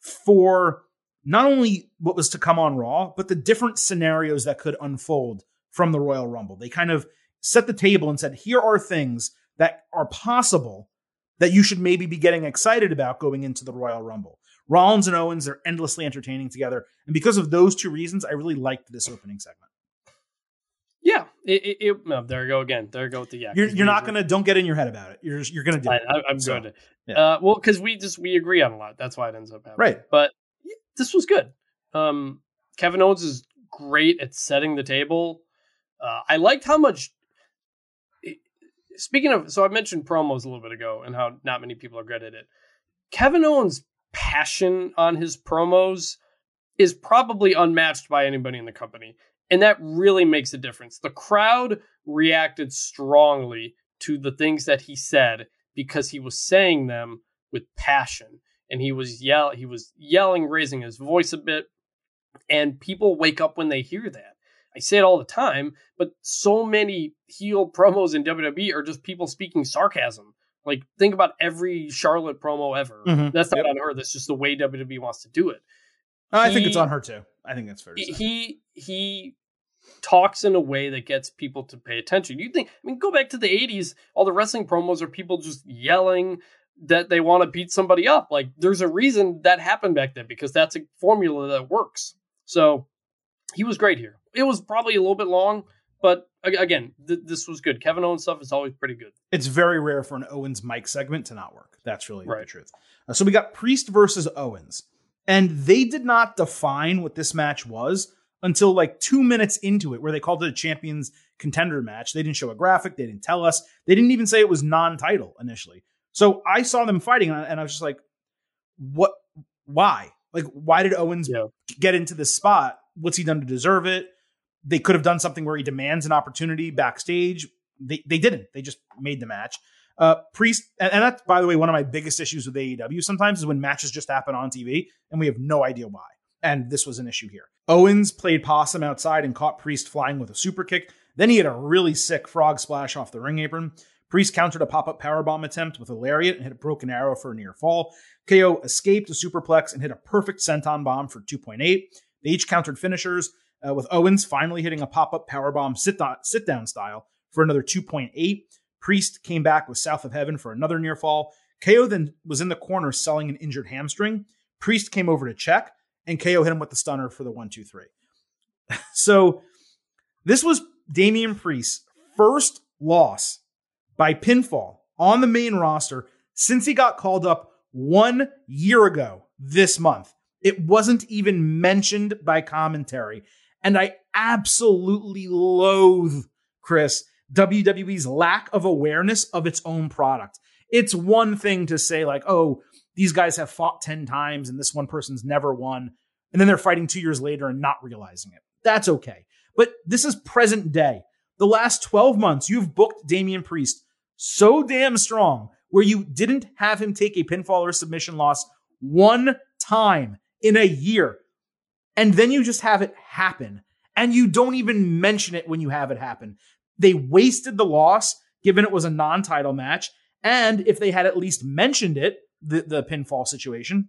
for not only what was to come on Raw, but the different scenarios that could unfold from the Royal Rumble. They kind of set the table and said, here are things that are possible that you should maybe be getting excited about going into the Royal Rumble. Rollins and Owens are endlessly entertaining together. And because of those two reasons, I really liked this opening segment. It, it, it- no, there you go again. There you go with the yeah. You're, you're not going to, don't get in your head about it. You're, you're going to do I, it. I, I'm So, good. yeah. Uh, well, because we just we agree on a lot. That's why it ends up happening. Right. But this was good. Um, Kevin Owens is great at setting the table. Uh, I liked how much. Speaking of, so I mentioned promos a little bit ago and how not many people are good at it. Kevin Owens' passion on his promos is probably unmatched by anybody in the company. And that really makes a difference. The crowd reacted strongly to the things that he said because he was saying them with passion and he was yell he was yelling raising his voice a bit and people wake up when they hear that. I say it all the time, but so many heel promos in WWE are just people speaking sarcasm. Like think about every Charlotte promo ever. Mhm. That's not Yep. on her. That's just the way WWE wants to do it. I think it's on her too. I think that's fair. He he talks in a way that gets people to pay attention. You think? I mean, go back to the '80s. All the wrestling promos are people just yelling that they want to beat somebody up. Like there's a reason that happened back then because that's a formula that works. So he was great here. It was probably a little bit long, but again, th- this was good. Kevin Owens stuff is always pretty good. it's very rare for an Owens mic segment to not work. That's really the truth. Uh, so we got Priest versus Owens, and they did not define what this match was until like two minutes into it, where they called it a champions contender match. They didn't show a graphic, they didn't tell us, they didn't even say it was non title initially. So I saw them fighting, and I was just like, what? Why? Like, why did Owens yeah. get into this spot? What's he done to deserve it? They could have done something where he demands an opportunity backstage. They, they didn't. They just made the match. Uh, Priest, and, and that's by the way one of my biggest issues with AEW. Sometimes is when matches just happen on TV and we have no idea why. And this was an issue here. Owens played possum outside and caught Priest flying with a super kick. Then he had a really sick frog splash off the ring apron. Priest countered a pop up powerbomb attempt with a lariat and hit a broken arrow for a near fall. KO escaped a superplex and hit a perfect senton bomb for 2.8. They each countered finishers, uh, with Owens finally hitting a pop up powerbomb sit, sit down style for another 2.8. Priest came back with South of Heaven for another near fall. KO then was in the corner selling an injured hamstring. Priest came over to check, and KO hit him with the stunner for the one, two, three. so this was Damian Priest's first loss by pinfall on the main roster since he got called up one year ago this month. It wasn't even mentioned by commentary. And I absolutely loathe, Chris, WWE's lack of awareness of its own product. It's one thing to say, like, oh, these guys have fought 10 times and this one person's never won. And then they're fighting two years later and not realizing it. That's okay. But this is present day. The last 12 months, you've booked Damian Priest so damn strong where you didn't have him take a pinfall or submission loss one time in a year. And then you just have it happen. And you don't even mention it when you have it happen. They wasted the loss, given it was a non title match. And if they had at least mentioned it, the, the pinfall situation,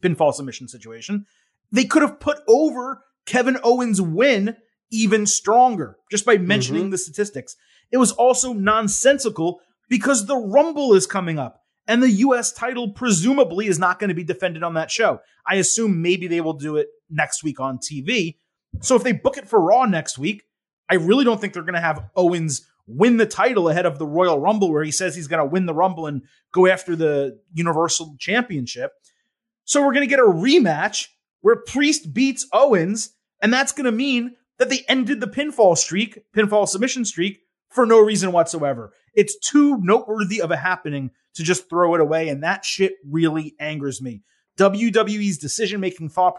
pinfall submission situation, they could have put over Kevin Owens' win even stronger just by mentioning mm-hmm. the statistics. It was also nonsensical because the Rumble is coming up and the US title presumably is not going to be defended on that show. I assume maybe they will do it next week on TV. So if they book it for Raw next week, I really don't think they're going to have Owens win the title ahead of the Royal Rumble, where he says he's going to win the Rumble and go after the Universal Championship. So we're going to get a rematch where Priest beats Owens, and that's going to mean that they ended the pinfall streak, pinfall submission streak, for no reason whatsoever. It's too noteworthy of a happening to just throw it away, and that shit really angers me. WWE's decision making thought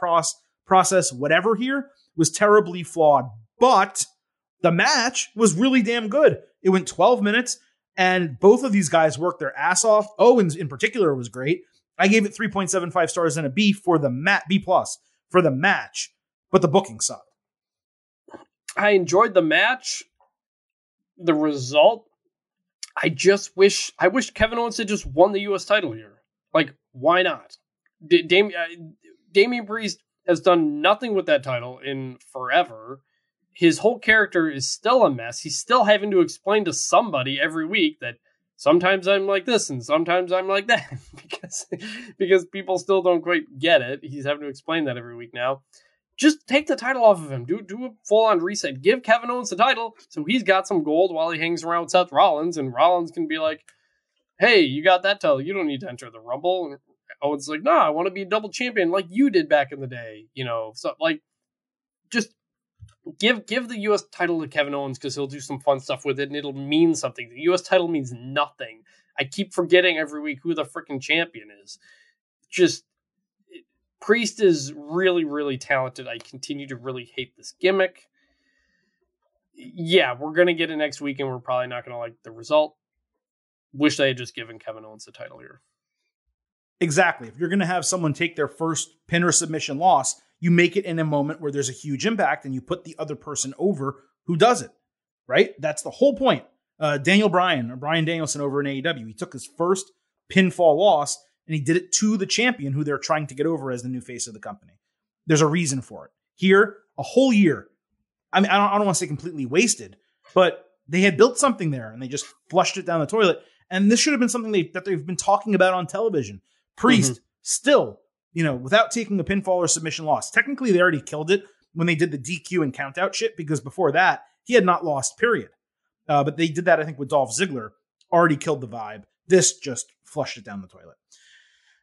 process, whatever here, was terribly flawed. But the match was really damn good. It went 12 minutes, and both of these guys worked their ass off. Owens, in particular, was great. I gave it 3.75 stars and a B for the mat B plus for the match, but the booking sucked. I enjoyed the match. The result, I just wish I wish Kevin Owens had just won the U.S. title here. Like, why not? D- Dam- uh, has done nothing with that title in forever his whole character is still a mess. He's still having to explain to somebody every week that sometimes I'm like this and sometimes I'm like that because because people still don't quite get it. He's having to explain that every week now. Just take the title off of him. Do do a full on reset. Give Kevin Owens the title so he's got some gold while he hangs around with Seth Rollins and Rollins can be like, "Hey, you got that title. You don't need to enter the Rumble." And Owens like, "No, nah, I want to be a double champion like you did back in the day." You know, so like just give give the U.S. title to Kevin Owens because he'll do some fun stuff with it and it'll mean something. The U.S. title means nothing. I keep forgetting every week who the freaking champion is. Just Priest is really really talented. I continue to really hate this gimmick. Yeah, we're gonna get it next week and we're probably not gonna like the result. Wish they had just given Kevin Owens the title here. Exactly. If you're to have someone take their first pin or submission loss, you make it in a moment where there's a huge impact and you put the other person over who does it, right? That's the whole point. Uh, Daniel Bryan or Bryan Danielson over in AEW, he took his first pinfall loss and he did it to the champion who they're trying to get over as the new face of the company. There's a reason for it. Here, a whole year. I mean, I don't, I don't want to say completely wasted, but they had built something there and they just flushed it down the toilet. And this should have been something they, that they've been talking about on television. Priest mm-hmm. still you know, without taking a pinfall or submission loss. Technically, they already killed it when they did the DQ and countout shit because before that, he had not lost, period. Uh, but they did that, I think, with Dolph Ziggler, already killed the vibe. This just flushed it down the toilet.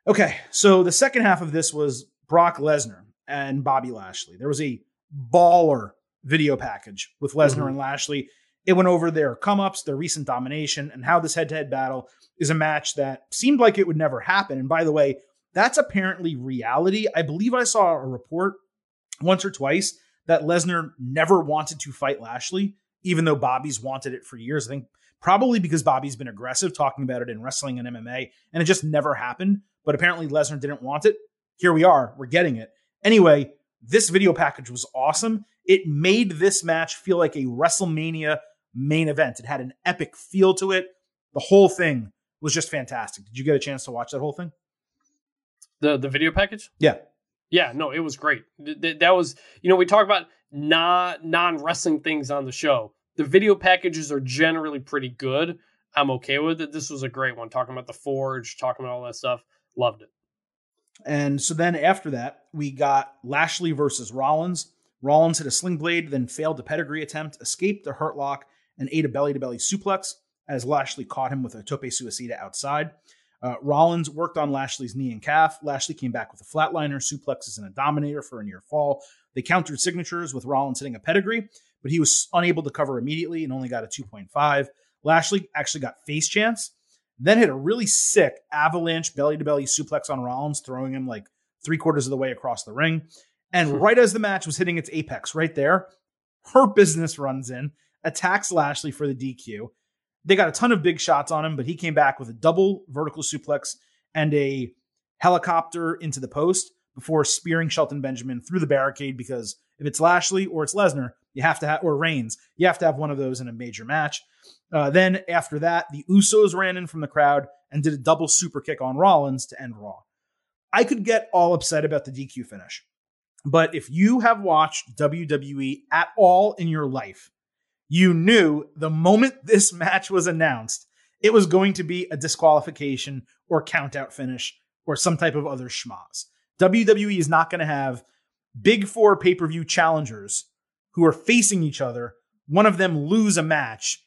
Okay, so the second half of this was Brock Lesnar and Bobby Lashley. There was a baller video package with Lesnar Mhm. and Lashley. It went over their come ups, their recent domination, and how this head to head battle is a match that seemed like it would never happen. And by the way, that's apparently reality. I believe I saw a report once or twice that Lesnar never wanted to fight Lashley, even though Bobby's wanted it for years. I think probably because Bobby's been aggressive talking about it in wrestling and MMA, and it just never happened. But apparently Lesnar didn't want it. Here we are, we're getting it. Anyway, this video package was awesome. It made this match feel like a WrestleMania main event. It had an epic feel to it. The whole thing was just fantastic. Did you get a chance to watch that whole thing? The the video package? Yeah. Yeah, no, it was great. Th- th- That was, you know, we talk about non non wrestling things on the show. The video packages are generally pretty good. I'm okay with it. This was a great one. Talking about the forge, talking about all that stuff. Loved it. And so then after that, we got Lashley versus Rollins. Rollins hit a sling blade, then failed a pedigree attempt, escaped a hurt lock, and ate a belly to belly suplex as Lashley caught him with a tope suicida outside. Uh, Rollins worked on Lashley's knee and calf. Lashley came back with a flatliner, suplexes, and a dominator for a near fall. They countered signatures with Rollins hitting a pedigree, but he was unable to cover immediately and only got a 2.5. Lashley actually got face chance, then hit a really sick avalanche belly to belly suplex on Rollins, throwing him like three quarters of the way across the ring. And right as the match was hitting its apex, right there, Hurt Business runs in, attacks Lashley for the DQ. They got a ton of big shots on him, but he came back with a double vertical suplex and a helicopter into the post before spearing Shelton Benjamin through the barricade because if it's Lashley or it's Lesnar, you have to have, or Reigns, you have to have one of those in a major match. Uh, then after that, the Usos ran in from the crowd and did a double super kick on Rollins to end Raw. I could get all upset about the DQ finish, but if you have watched WWE at all in your life, you knew the moment this match was announced, it was going to be a disqualification or countout finish or some type of other schmoz. WWE is not going to have big four pay per view challengers who are facing each other, one of them lose a match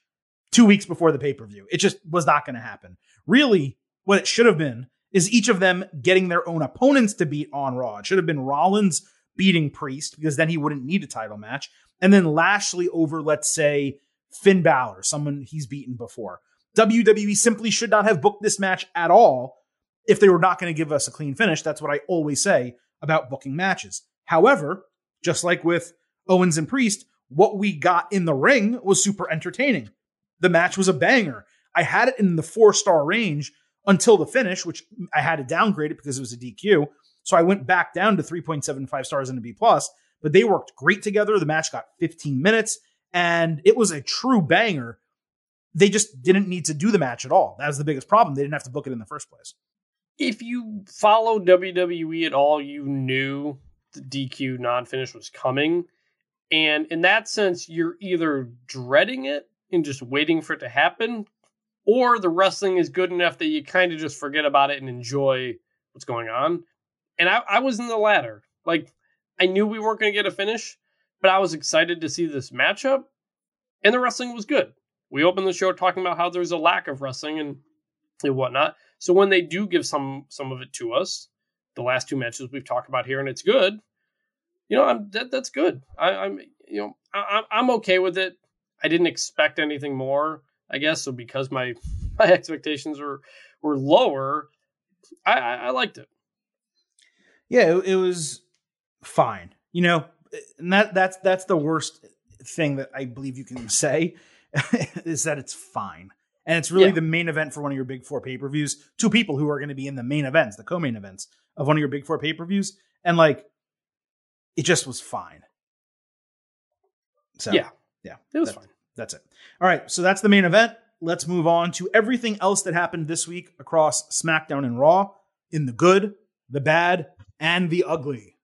two weeks before the pay per view. It just was not going to happen. Really, what it should have been is each of them getting their own opponents to beat on Raw. It should have been Rollins beating Priest because then he wouldn't need a title match. And then Lashley over, let's say, Finn Balor, someone he's beaten before. WWE simply should not have booked this match at all if they were not going to give us a clean finish. That's what I always say about booking matches. However, just like with Owens and Priest, what we got in the ring was super entertaining. The match was a banger. I had it in the four star range until the finish, which I had to downgrade it because it was a DQ. So I went back down to 3.75 stars and a B plus, but they worked great together. The match got 15 minutes and it was a true banger. They just didn't need to do the match at all. That was the biggest problem. They didn't have to book it in the first place. If you follow WWE at all, you knew the DQ non finish was coming. And in that sense, you're either dreading it and just waiting for it to happen, or the wrestling is good enough that you kind of just forget about it and enjoy what's going on. And I, I was in the latter. Like, I knew we weren't going to get a finish, but I was excited to see this matchup, and the wrestling was good. We opened the show talking about how there's a lack of wrestling and, and whatnot. So when they do give some some of it to us, the last two matches we've talked about here, and it's good, you know, I'm that, that's good. I, I'm you know I, I'm okay with it. I didn't expect anything more, I guess. So because my my expectations were were lower, I, I, I liked it. Yeah, it, it was fine. You know, and that that's that's the worst thing that I believe you can say is that it's fine. And it's really Yeah. the main event for one of your big four pay per views. Two people who are going to be in the main events, the co main events of one of your big four pay per views. And like, it just was fine. So, Yeah. yeah, It was that- fine. That's it. All right. So that's the main event. Let's move on to everything else that happened this week across SmackDown and Raw in the good, the bad, and the ugly.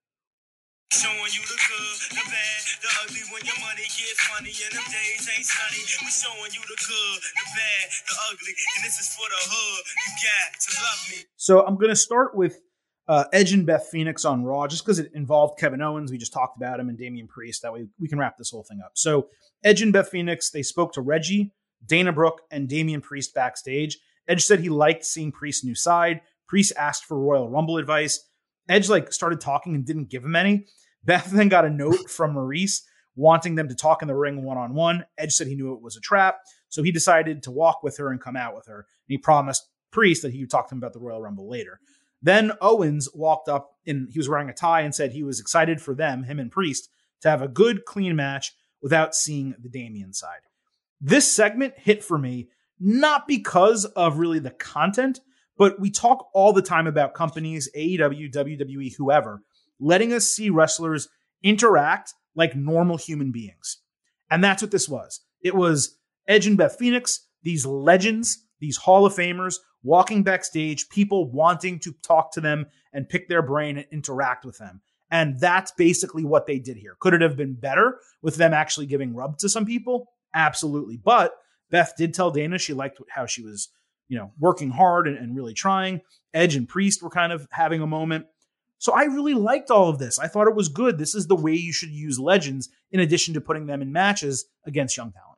Showing you the good, the bad, the ugly when your money gets funny and them days ain't sunny. We showing you the good, the bad, the ugly, and this is for the hood. You got to love me. So I'm going to start with uh, Edge and Beth Phoenix on Raw, just because it involved Kevin Owens. We just talked about him and Damian Priest. That way we can wrap this whole thing up. So Edge and Beth Phoenix, they spoke to Reggie, Dana Brooke, and Damian Priest backstage. Edge said he liked seeing Priest's new side. Priest asked for Royal Rumble advice. Edge like started talking and didn't give him any. Beth then got a note from Maryse wanting them to talk in the ring one on one. Edge said he knew it was a trap, so he decided to walk with her and come out with her. And he promised Priest that he would talk to him about the Royal Rumble later. Then Owens walked up and he was wearing a tie and said he was excited for them, him and Priest, to have a good, clean match without seeing the Damian side. This segment hit for me not because of really the content, but we talk all the time about companies, AEW, WWE, whoever, letting us see wrestlers interact like normal human beings. And that's what this was. It was Edge and Beth Phoenix, these legends, these Hall of Famers walking backstage, people wanting to talk to them and pick their brain and interact with them. And that's basically what they did here. Could it have been better with them actually giving rub to some people? Absolutely. But Beth did tell Dana she liked how she was, you know, working hard and, and really trying. Edge and Priest were kind of having a moment. So I really liked all of this. I thought it was good. This is the way you should use legends in addition to putting them in matches against young talent.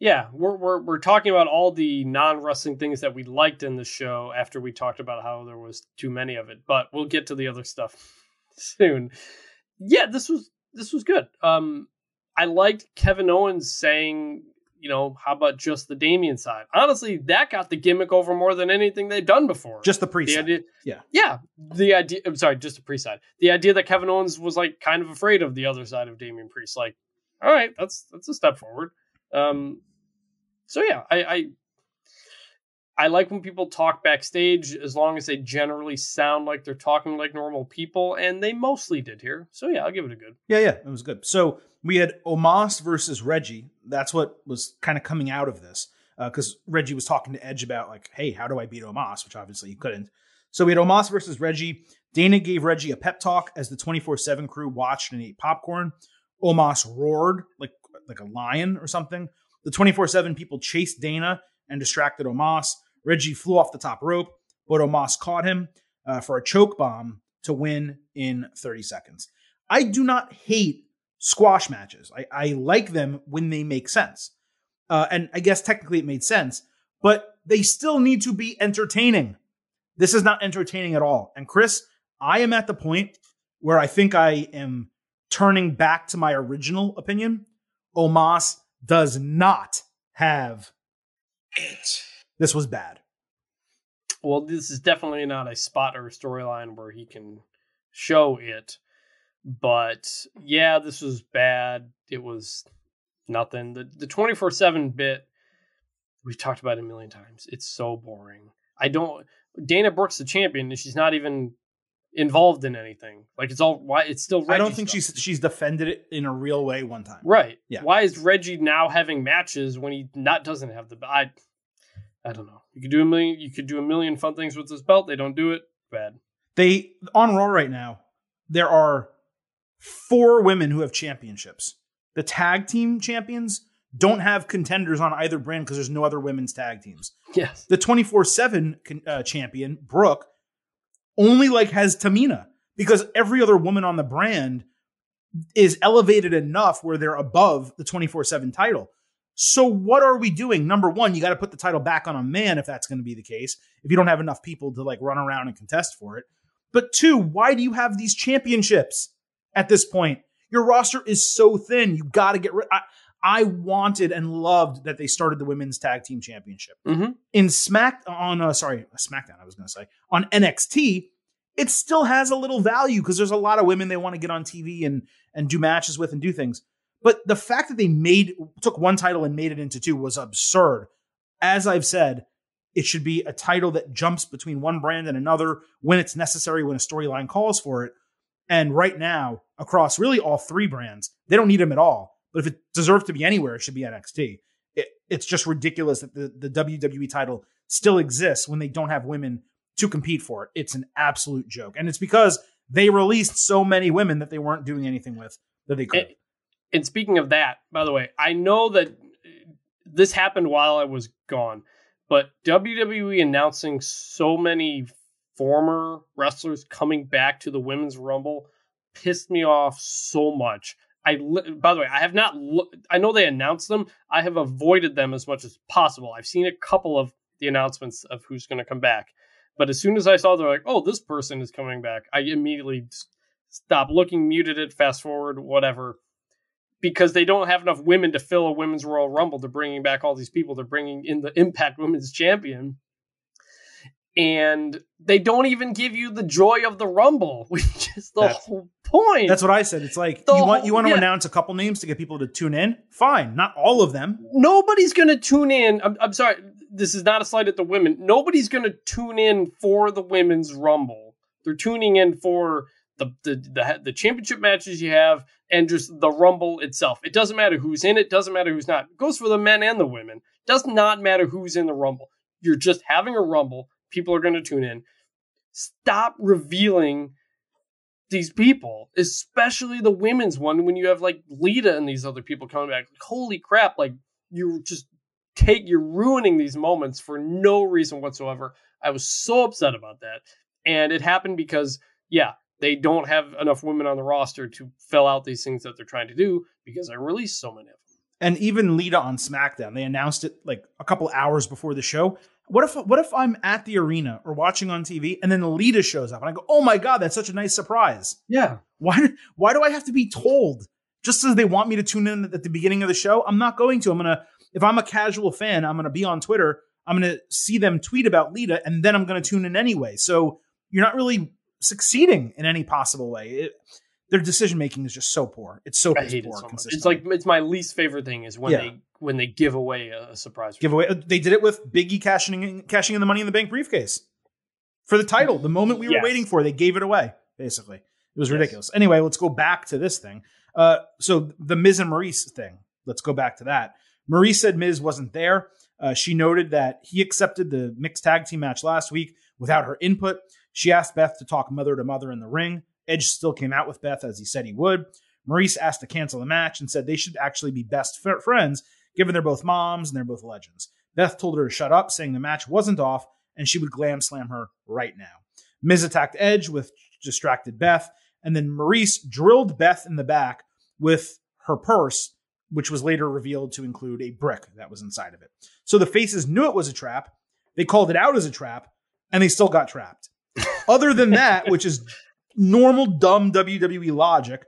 Yeah, we're we're we're talking about all the non wrestling things that we liked in the show after we talked about how there was too many of it, but we'll get to the other stuff soon. Yeah, this was this was good. Um, I liked Kevin Owens saying, you know, how about just the Damian side? Honestly, that got the gimmick over more than anything they've done before. Just the pre side. Yeah. yeah. The idea. I'm sorry, just the pre side. The idea that Kevin Owens was like kind of afraid of the other side of Damian Priest. Like, all right, that's that's a step forward. Um, so yeah, I, I I like when people talk backstage as long as they generally sound like they're talking like normal people, and they mostly did here. So yeah, I'll give it a good. Yeah, yeah, it was good. So we had Omos versus Reggie. That's what was kind of coming out of this uh, because Reggie was talking to Edge about like, hey, how do I beat Omos? Which obviously he couldn't. So we had Omos versus Reggie. Dana gave Reggie a pep talk as the 24/7 crew watched and ate popcorn. Omos roared like like a lion or something. The 24/7 people chased Dana and distracted Omos. Reggie flew off the top rope, but Omos caught him uh, for a choke bomb to win in 30 seconds. I do not hate squash matches. I, I like them when they make sense. Uh, and I guess technically it made sense, but they still need to be entertaining. This is not entertaining at all. And Chris, I am at the point where I think I am turning back to my original opinion. Omos does not have It. This was bad. Well, this is definitely not a spot or a storyline where he can show it. But yeah, this was bad. It was nothing. The the twenty four seven bit we've talked about it a million times. It's so boring. I don't. Dana Brooks the champion, and she's not even involved in anything. Like it's all why it's still. Reggie I don't think stuff. she's she's defended it in a real way one time. right. Yeah. Why is Reggie now having matches when he not doesn't have the? I I don't know. You could do a million. You could do a million fun things with this belt. They don't do it. Bad. They on Raw right now, there are four women who have championships. The tag team champions don't have contenders on either brand because there's no other women's tag teams. Yes. The 24/7 uh, champion, Brooke, only like has Tamina because every other woman on the brand is elevated enough where they're above the 24/7 title. So what are we doing? Number 1, you got to put the title back on a man if that's going to be the case. If you don't have enough people to like run around and contest for it. But two, why do you have these championships at this point? Your roster is so thin. You got to get rid. I, I wanted and loved that they started the women's tag team championship Mm-hmm. in Smack on uh, sorry SmackDown I was going to say on NXT it still has a little value because there's a lot of women they want to get on TV and and do matches with and do things. But the fact that they made took one title and made it into two was absurd. As I've said, it should be a title that jumps between one brand and another when it's necessary when a storyline calls for it. And right now, across really all three brands, they don't need them at all. But if it deserves to be anywhere, it should be NXT. It, it's just ridiculous that the, the WWE title still exists when they don't have women to compete for it. It's an absolute joke. And it's because they released so many women that they weren't doing anything with that they eh, could. And, speaking of that, by the way, I know that this happened while I was gone, but WWE announcing so many former wrestlers coming back to the women's rumble pissed me off so much. I by the way, I have not lo- I know they announced them. I have avoided them as much as possible. I've seen a couple of the announcements of who's going to come back. But as soon as I saw they're like, "Oh, this person is coming back," I immediately stop looking muted it, fast forward, whatever. Because they don't have enough women to fill a women's Royal Rumble. They're bringing back all these people. They're bringing in the Impact Women's Champion. And they don't even give you the joy of the Rumble, which is the That's- whole point. That's what I said. It's like The you want whole- you want to yeah. announce a couple names to get people to tune in. Fine, not all of them. nobody's going to tune in. I'm, I'm sorry, this is not a slight at the women. Nobody's going to tune in for the women's rumble. They're tuning in for the, the the championship matches you have and just the rumble itself. It doesn't matter who's in it. Doesn't matter who's not. It goes for the men and the women. Does not matter who's in the rumble. You're just having a rumble. People are going to tune in. Stop revealing these people, especially the women's one, when you have like Lita and these other people coming back. Holy crap! Like you just take you're ruining these moments for no reason whatsoever. I was so upset about that. And it happened because yeah, they don't have enough women on the roster to fill out these things that they're trying to do because I released so many of them. And even Lita on SmackDown, they announced it like a couple hours before the show. What if what if I'm at the arena or watching on TV and then Lita shows up and I go, "Oh my god, that's such a nice surprise." Yeah. Why why do I have to be told just as they want me to tune in at the beginning of the show? I'm not going to. I'm going to if I'm a casual fan, I'm going to be on Twitter. I'm going to see them tweet about Lita and then I'm going to tune in anyway. So you're not really succeeding in any possible way. It, their decision making is just so poor. It's so hate it poor so. It's like it's my least favorite thing is when Yeah. they when they give away a, a surprise. giveaway. They did it with Biggie cashing in, cashing in the Money in the Bank briefcase for the title. The moment we were waiting for, they gave it away. Basically, it was Yes. ridiculous. Anyway, let's go back to this thing. Uh, so the Miz and Maryse thing. Let's go back to that. Maryse said Miz wasn't there. Uh, she noted that he accepted the mixed tag team match last week without her input. She asked Beth to talk mother to mother in the ring. Edge still came out with Beth as he said he would. Maryse asked to cancel the match and said they should actually be best friends, given they're both moms and they're both legends. Beth told her to shut up, saying the match wasn't off and she would glam slam her right now. Miz attacked Edge with distracted Beth, and then Maryse drilled Beth in the back with her purse, which was later revealed to include a brick that was inside of it. So the faces knew it was a trap. They called it out as a trap, and they still got trapped. Other than that, which is normal dumb WWE logic,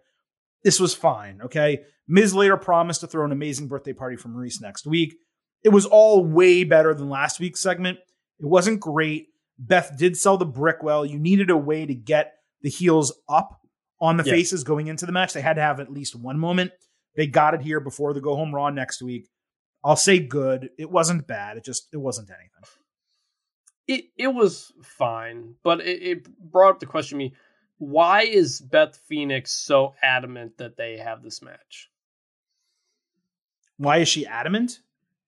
this was fine. Okay. Miz later promised to throw an amazing birthday party for Maryse next week. It was all way better than last week's segment. It wasn't great. Beth did sell the brick well. You needed a way to get the heels up on the Yes. faces going into the match. They had to have at least one moment. They got it here before the go home Raw next week. I'll say good. It wasn't bad. It just it wasn't anything. It it was fine, but it, it brought up the question to me: Why is Beth Phoenix so adamant that they have this match? Why is she adamant?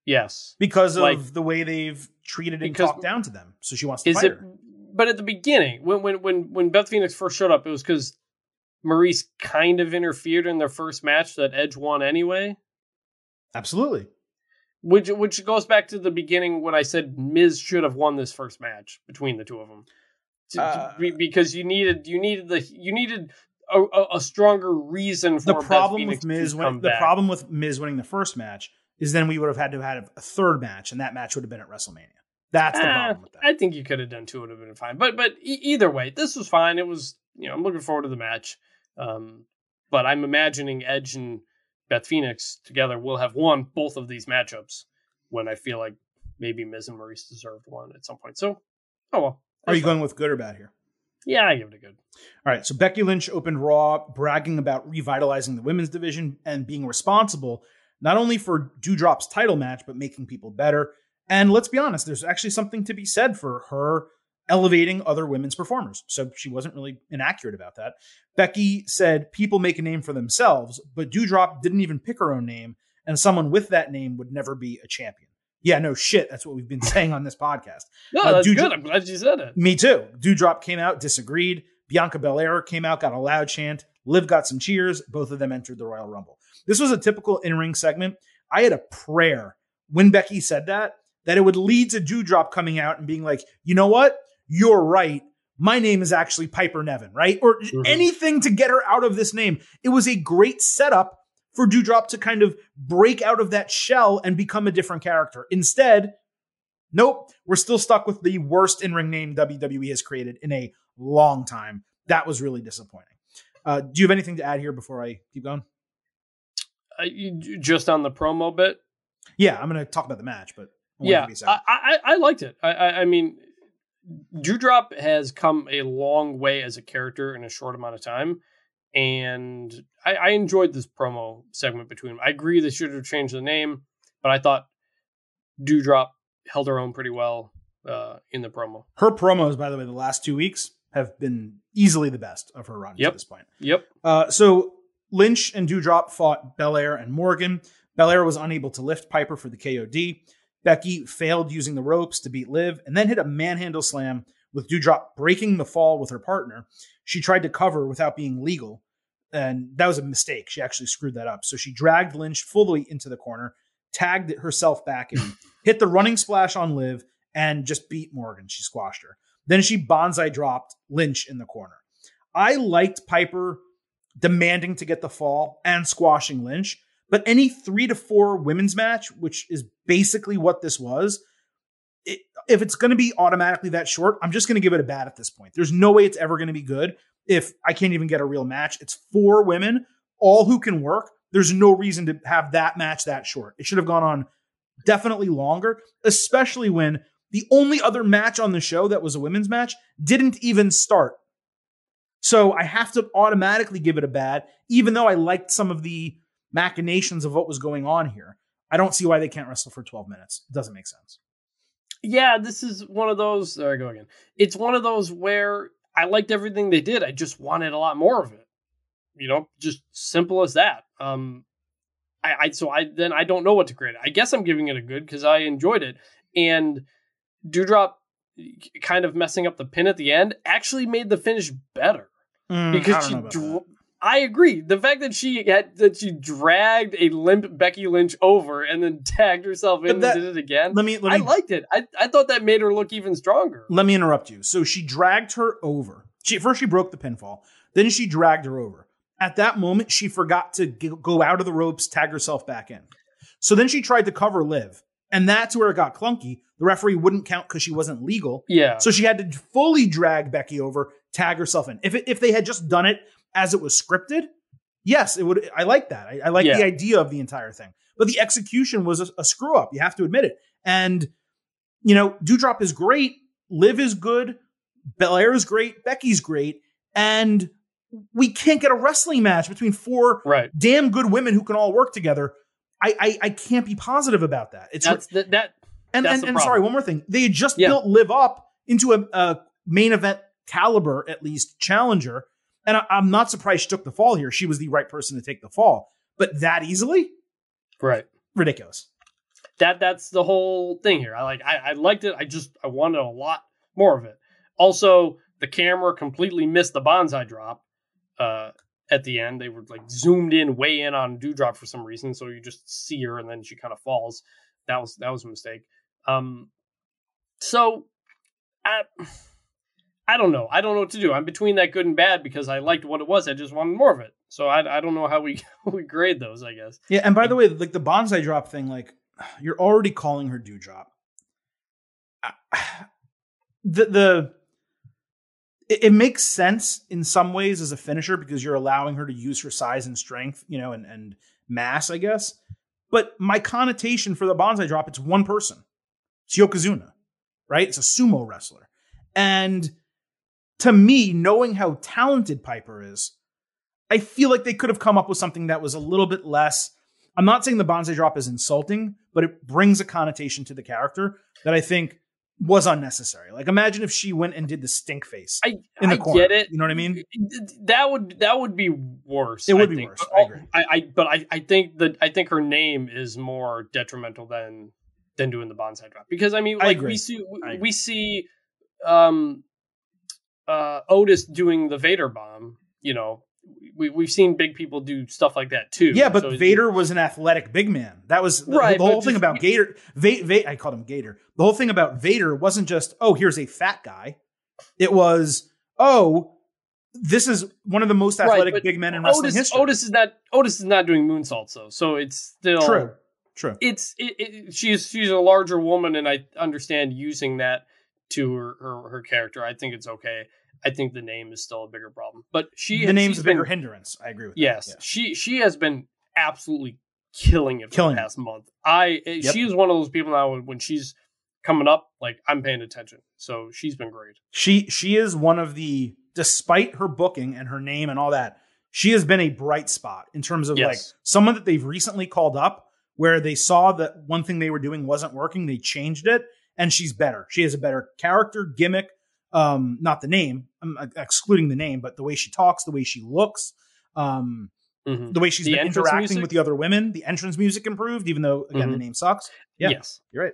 Yes, Because of Like- the way they've treated and talked down to them. So she wants to fight it? her. But at the beginning, when when when when Beth Phoenix first showed up, it was because Maryse kind of interfered in their first match that Edge won anyway. Absolutely. Which which goes back to the beginning when I said Miz should have won this first match between the two of them, To- to Uh, be- because you needed you needed the you needed a, a, stronger reason for the problem with Miz to win, the problem with Miz winning the first match is then we would have had to have had a third match, and that match would have been at WrestleMania. That's the Eh, problem with that. I think you could have done two; would have been fine. But but e- either way, this was fine. It was you know I'm looking forward to the match. Um, but I'm imagining Edge and Beth Phoenix together will have won both of these matchups when I feel like maybe Miz and Maryse deserved one at some point. So oh well. Are you going with good or bad here? Yeah, I give it a good. All right, so Becky Lynch opened Raw bragging about revitalizing the women's division and being responsible not only for Doudrop's title match, but making people better. And let's be honest, there's actually something to be said for her elevating other women's performers. So she wasn't really inaccurate about that. Becky said people make a name for themselves, but Doudrop didn't even pick her own name, and someone with that name would never be a champion. Yeah, no shit. That's what we've been saying on this podcast. No, Uh, that's Doudrop- good. I'm glad you said it. Me too. Doudrop came out, disagreed. Bianca Belair came out, got a loud chant. Liv got some cheers. Both of them entered the Royal Rumble. This was a typical in ring segment. I had a prayer when Becky said that, that it would lead to Doudrop coming out and being like, you know what? You're right. My name is actually Piper Niven, right? Or Mhm. anything to get her out of this name. It was a great setup for Doudrop to kind of break out of that shell and become a different character. Instead, Nope, we're still stuck with the worst in ring name WWE has created in a long time. That was really disappointing. Uh, do you have anything to add here before I keep going? Uh, you, just on the promo bit. Yeah, I'm going to talk about the match, but I Yeah, give you a second. I, I I liked it. I, I I mean, Doudrop has come a long way as a character in a short amount of time, and I, I enjoyed this promo segment between them. I agree they should have changed the name, but I thought Doudrop held her own pretty well uh, in the promo. her promos, by the way, the last two weeks have been easily the best of her run Yep. to this point. Yep. Uh, so Lynch and Doudrop fought Belair and Morgan. Belair was unable to lift Piper for the KOD. Becky failed using the ropes to beat Liv and then hit a manhandle slam with Doudrop breaking the fall with her partner. She tried to cover without being legal, and that was a mistake. She actually screwed that up. So she dragged Lynch fully into the corner, tagged herself back in, hit the running splash on Liv, and just beat Morgan. She squashed her. Then she bonsai dropped Lynch in the corner. I liked Piper demanding to get the fall and squashing Lynch, but any three to four women's match, which is basically what this was, it, if it's going to be automatically that short, I'm just going to give it a bad at this point. There's no way it's ever going to be good if I can't even get a real match. It's four women, all who can work. There's no reason to have that match that short. It should have gone on definitely longer, especially when the only other match on the show that was a women's match didn't even start. So I have to automatically give it a bad, even though I liked some of the machinations of what was going on here. I don't see why they can't wrestle for 12 minutes. It doesn't make sense. Yeah, this is one of those. There I go again. It's one of those where I liked everything they did. I just wanted a lot more of it. You know, just simple as that. Um, I, I so I then I don't know what to grade. I guess I'm giving it a good because I enjoyed it. And Doudrop kind of messing up the pin at the end actually made the finish better Mm, because she. Dr- I agree. The fact that she had that she dragged a limp Becky Lynch over and then tagged herself in that- and did it again. let me let I liked it. I, I thought that made her look even stronger. let me interrupt you. So she dragged her over. She first she broke the pinfall, then she dragged her over. At that moment, she forgot to g- go out of the ropes, tag herself back in. So then she tried to cover Liv, and that's where it got clunky. The referee wouldn't count because she wasn't legal. Yeah. So she had to fully drag Becky over, tag herself in. If it, if they had just done it as it was scripted, yes, it would. I like that. I, I like Yeah. the idea of the entire thing, but the execution was a, a screw up. You have to admit it. And you know, Doudrop is great. Liv is good. Belair is great. Becky's great. And we can't get a wrestling match between four right. damn good women who can all work together. I I, I can't be positive about that. It's That's the, that. and and, and sorry, one more thing. They had just Yeah. built Liv Up into a, a main event caliber, at least challenger. And I, I'm not surprised she took the fall here. She was the right person to take the fall, but that easily, Right. ridiculous. That that's the whole thing here. I like. I, I liked it. I just I wanted a lot more of it. Also, the camera completely missed the bonsai drop. Uh, at the end, they were like zoomed in way in on Doudrop for some reason, so you just see her and then she kind of falls. That was that was a mistake. Um, so I I don't know. I don't know what to do. I'm between that good and bad because I liked what it was. I just wanted more of it. So I I don't know how we we grade those. I guess. Yeah, and by the way, like the bonsai drop thing, like you're already calling her Doudrop. I- The the it, it makes sense in some ways as a finisher because you're allowing her to use her size and strength, you know, and and mass, I guess. But my connotation for the bonsai drop, it's one person. It's Yokozuna, right? It's a sumo wrestler. And to me, knowing how talented Piper is, I feel like they could have come up with something that was a little bit less. I'm not saying the bonsai drop is insulting, but it brings a connotation to the character that I think was unnecessary. Like, imagine if she went and did the stink face I in the I corner. get it. You know what I mean? That would that would be worse. It would I be think. worse. I agree. I, I but I, I think that I think her name is more detrimental than than doing the bonsai drop because I mean like we see agree. we see um uh Otis doing the Vader bomb. You know we we've seen big people do stuff like that too. Yeah, but So- Vader was an athletic big man. That was the, Right, the whole thing just- about Gator. Va- Va- I called him Gator. The whole thing about Vader wasn't just, oh, here's a fat guy. It was, oh, this is one of the most athletic but big men in wrestling Otis history. Otis is not Otis is not doing moonsaults though, so it's still True. True. it's it, it, she's she's a larger woman and i understand using that to her, her her character i think it's okay I think the name is still a bigger problem. But she the name's a bigger been- hindrance. I agree with Yes, that. she she has been absolutely killing it for Killing the it. past month. I eh, Yep. she is one of those people now when she's coming up, like I'm paying attention. So she's been great. She she is one of the despite her booking and her name and all that, she has been a bright spot in terms of like someone that they've recently called up where they saw that one thing they were doing wasn't working, they changed it, and she's better. She has a better character, gimmick, um, not the name, I'm excluding the name, but the way she talks, the way she looks, um, Mhm. the way she's The been interacting music? with the other women. The entrance music improved, even though again the Mhm. name sucks. Yeah. Yes. You're right.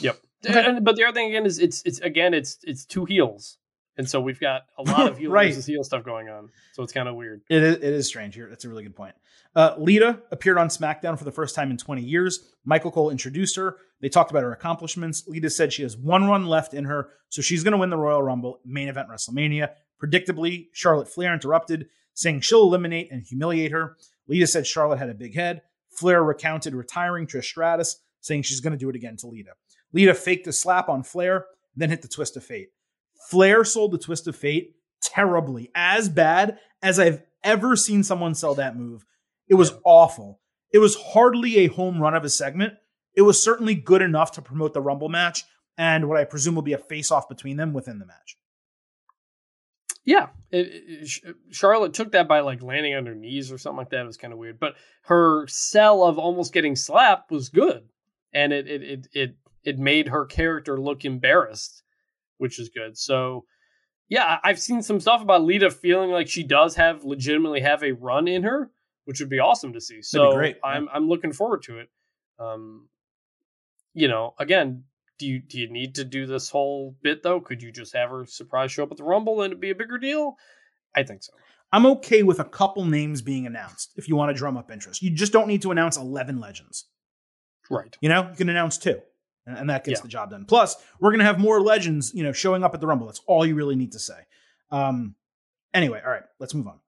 Yep. Okay. And, but the other thing again is it's it's again it's it's two heels, and so we've got a lot of heel Right. versus heel stuff going on. So it's kind of weird. It is, it is strange here. That's a really good point. Uh, Lita appeared on SmackDown for the first time in 20 years. Michael Cole introduced her. They talked about her accomplishments. Lita said she has one run left in her, so she's going to win the Royal Rumble main event WrestleMania. Predictably, Charlotte Flair interrupted, saying she'll eliminate and humiliate her. Lita said Charlotte had a big head. Flair recounted retiring Trish Stratus, saying she's going to do it again to Lita. Lita faked a slap on Flair, then hit the twist of fate. Flair sold the twist of fate terribly, as bad as I've ever seen someone sell that move. It was awful. It was hardly a home run of a segment. It was certainly good enough to promote the Rumble match and what I presume will be a face off between them within the match. Yeah, it, it- Charlotte took that by like landing on her knees or something like that. It was kind of weird, but her sell of almost getting slapped was good, and it it it it, it made her character look embarrassed, which is good. So, yeah, I've seen some stuff about Lita feeling like she does have legitimately have a run in her, which would be awesome to see. So great. I'm I'm looking forward to it. Um, you know, again, do you do you need to do this whole bit though? Could you just have her surprise show up at the Rumble and it'd be a bigger deal? I think so. I'm okay with a couple names being announced if you want to drum up interest. You just don't need to announce 11 legends. Right. You know, you can announce two, and that gets Yeah. the job done. Plus, we're going to have more legends, you know, showing up at the Rumble. That's all you really need to say. Um, anyway, all right, let's move on.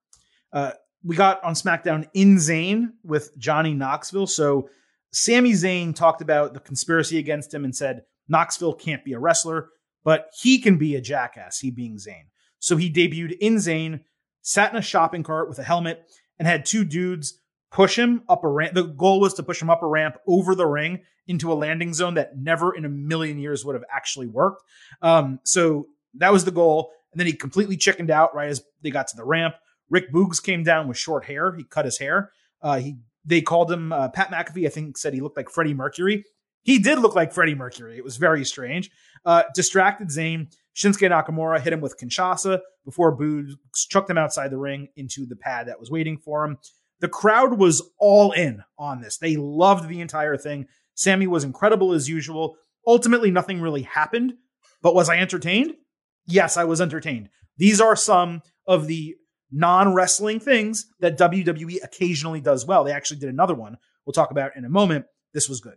Uh, we got on SmackDown in Zayn with Johnny Knoxville. So, Sami Zayn talked about the conspiracy against him and said Knoxville can't be a wrestler, but he can be a jackass, he being Zayn. So, he debuted in Zayn, sat in a shopping cart with a helmet, and had two dudes push him up a ramp. The goal was to push him up a ramp over the ring into a landing zone that never in a million years would have actually worked. Um, so that was the goal. And then he completely chickened out right as they got to the ramp. Rick Boogs came down with short hair. He cut his hair. Uh, he they called him uh, Pat McAfee. I think said he looked like Freddie Mercury. He did look like Freddie Mercury. It was very strange. Uh, distracted Zayn. Shinsuke Nakamura hit him with Kinshasa before Boogs chucked him outside the ring into the pad that was waiting for him. The crowd was all in on this. They loved the entire thing. Sami was incredible as usual. Ultimately, nothing really happened, but was I entertained? Yes, I was entertained. These are some of the non wrestling things that WWE occasionally does well. They actually did another one we'll talk about in a moment. This was good.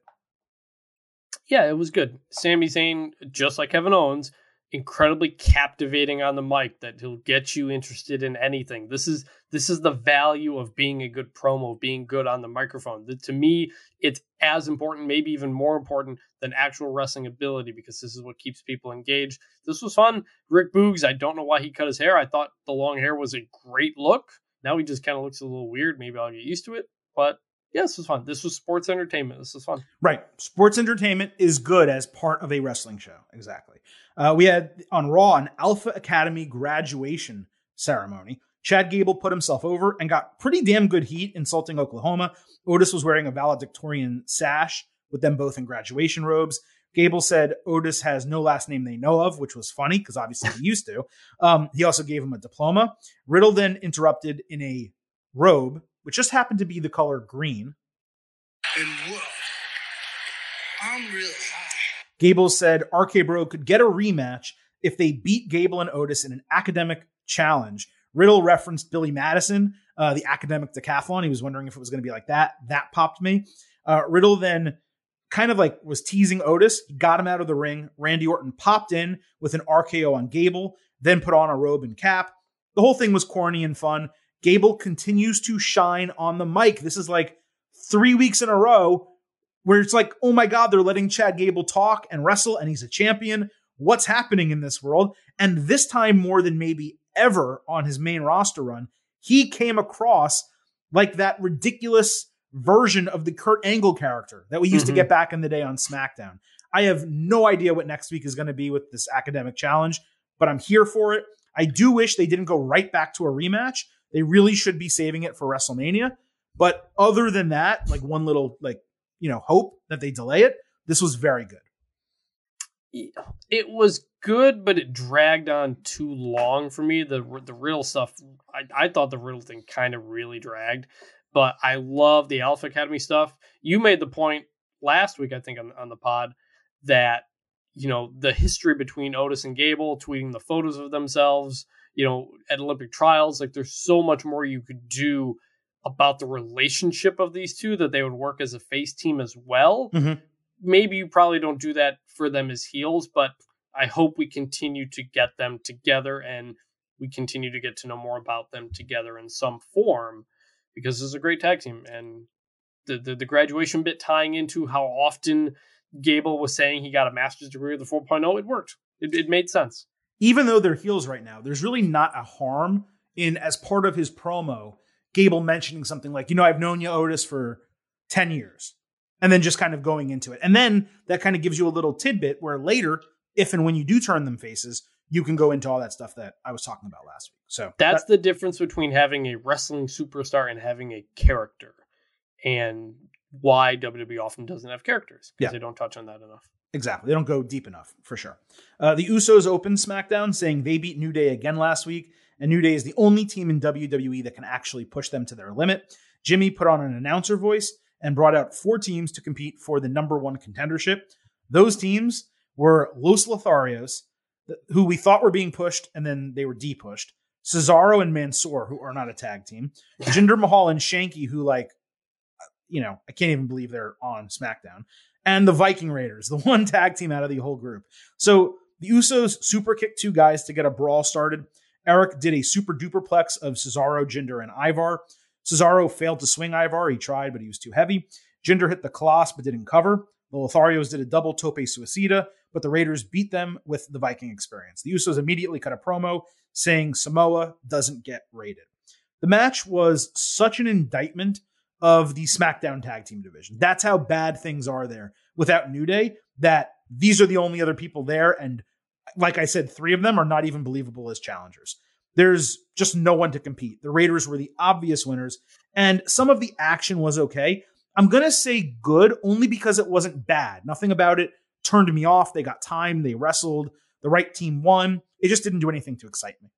Yeah, it was good. Sami Zayn, just like Kevin Owens, incredibly captivating on the mic that he'll get you interested in anything. This is this is the value of being a good promo, being good on the microphone. The- to me, it's as important, maybe even more important than actual wrestling ability because this is what keeps people engaged. This was fun. Rick Boogs, I don't know why he cut his hair. I thought the long hair was a great look. Now he just kind of looks a little weird. Maybe I'll get used to it. But yeah, this was fun. This was sports entertainment. This was fun. Right. Sports entertainment is good as part of a wrestling show. Exactly. Uh, we had on Raw an Alpha Academy graduation ceremony. Chad Gable put himself over and got pretty damn good heat insulting Oklahoma. Otis was wearing a valedictorian sash with them both in graduation robes. Gable said Otis has no last name they know of, which was funny because obviously he used to. Um, he also gave him a diploma. Riddle then interrupted in a robe, which just happened to be the color green. And whoa, I'm real high. Gable said RK Bro could get a rematch if they beat Gable and Otis in an academic challenge. Riddle referenced Billy Madison, uh, the academic decathlon. He was wondering if it was going to be like that. That popped me. Uh, Riddle then kind of like was teasing Otis. He got him out of the ring. Randy Orton popped in with an RKO on Gable, then put on a robe and cap. The whole thing was corny and fun. Gable continues to shine on the mic. This is like three weeks in a row where it's like, oh my God, they're letting Chad Gable talk and wrestle, and he's a champion. what's happening in this world. And this time, more than maybe ever on his main roster run, he came across like that ridiculous version of the Kurt Angle character that we used Mhm. to get back in the day on SmackDown. I have no idea what next week is going to be with this academic challenge, but I'm here for it. I do wish they didn't go right back to a rematch. They really should be saving it for WrestleMania. But other than that, like one little like, you know, hope that they delay it, this was very good. it was good, but it dragged on too long for me. The the real stuff, I, I thought the riddle thing kind of really dragged, but I love the Alpha Academy stuff. You made the point last week, I think, on, on the pod that you know the history between Otis and Gable, tweeting the photos of themselves, you know, at Olympic trials. Like, there's so much more you could do about the relationship of these two that they would work as a face team as well Mhm. maybe you probably don't do that for them as heels, but I hope we continue to get them together and we continue to get to know more about them together in some form because this is a great tag team and the, the the graduation bit tying into how often Gable was saying he got a master's degree with the 4.0 it worked it, it made sense even though they're heels right now, there's really not a harm in as part of his promo, Gable mentioning something like, you know, I've known you, Otis, for 10 years. And then just kind of going into it. And then that kind of gives you a little tidbit where later, if and when you do turn them faces, you can go into all that stuff that I was talking about last week. So that's that- the difference between having a wrestling superstar and having a character and why WWE often doesn't have characters because Yeah. they don't touch on that enough Exactly. They don't go deep enough, for sure. Uh, the Usos open SmackDown saying they beat New Day again last week, and New Day is the only team in WWE that can actually push them to their limit. Jimmy put on an announcer voice and brought out four teams to compete for the number one contendership. Those teams were Los Lotharios, who we thought were being pushed, and then they were de-pushed. Cesaro and Mansoor, who are not a tag team. Jinder Mahal and Shanky, who like, you know, I can't even believe they're on SmackDown and the Viking Raiders, the one tag team out of the whole group. So the Usos super kicked two guys to get a brawl started. Erik did a super duperplex of Cesaro, Jinder, and Ivar. Cesaro failed to swing Ivar. He tried, but he was too heavy. Jinder hit the Khallas, but didn't cover. The Lotharios did a double tope suicida, but the Raiders beat them with the Viking experience. The Usos immediately cut a promo saying Samoa doesn't get raided. The match was such an indictment of the SmackDown tag team division. That's how bad things are there without New Day, that these are the only other people there. And like I said, three of them are not even believable as challengers. There's just no one to compete. The Raiders were the obvious winners, and some of the action was okay. I'm going to say good only because it wasn't bad. Nothing about it turned me off. They got time, they wrestled, the right team won. It just didn't do anything to excite me.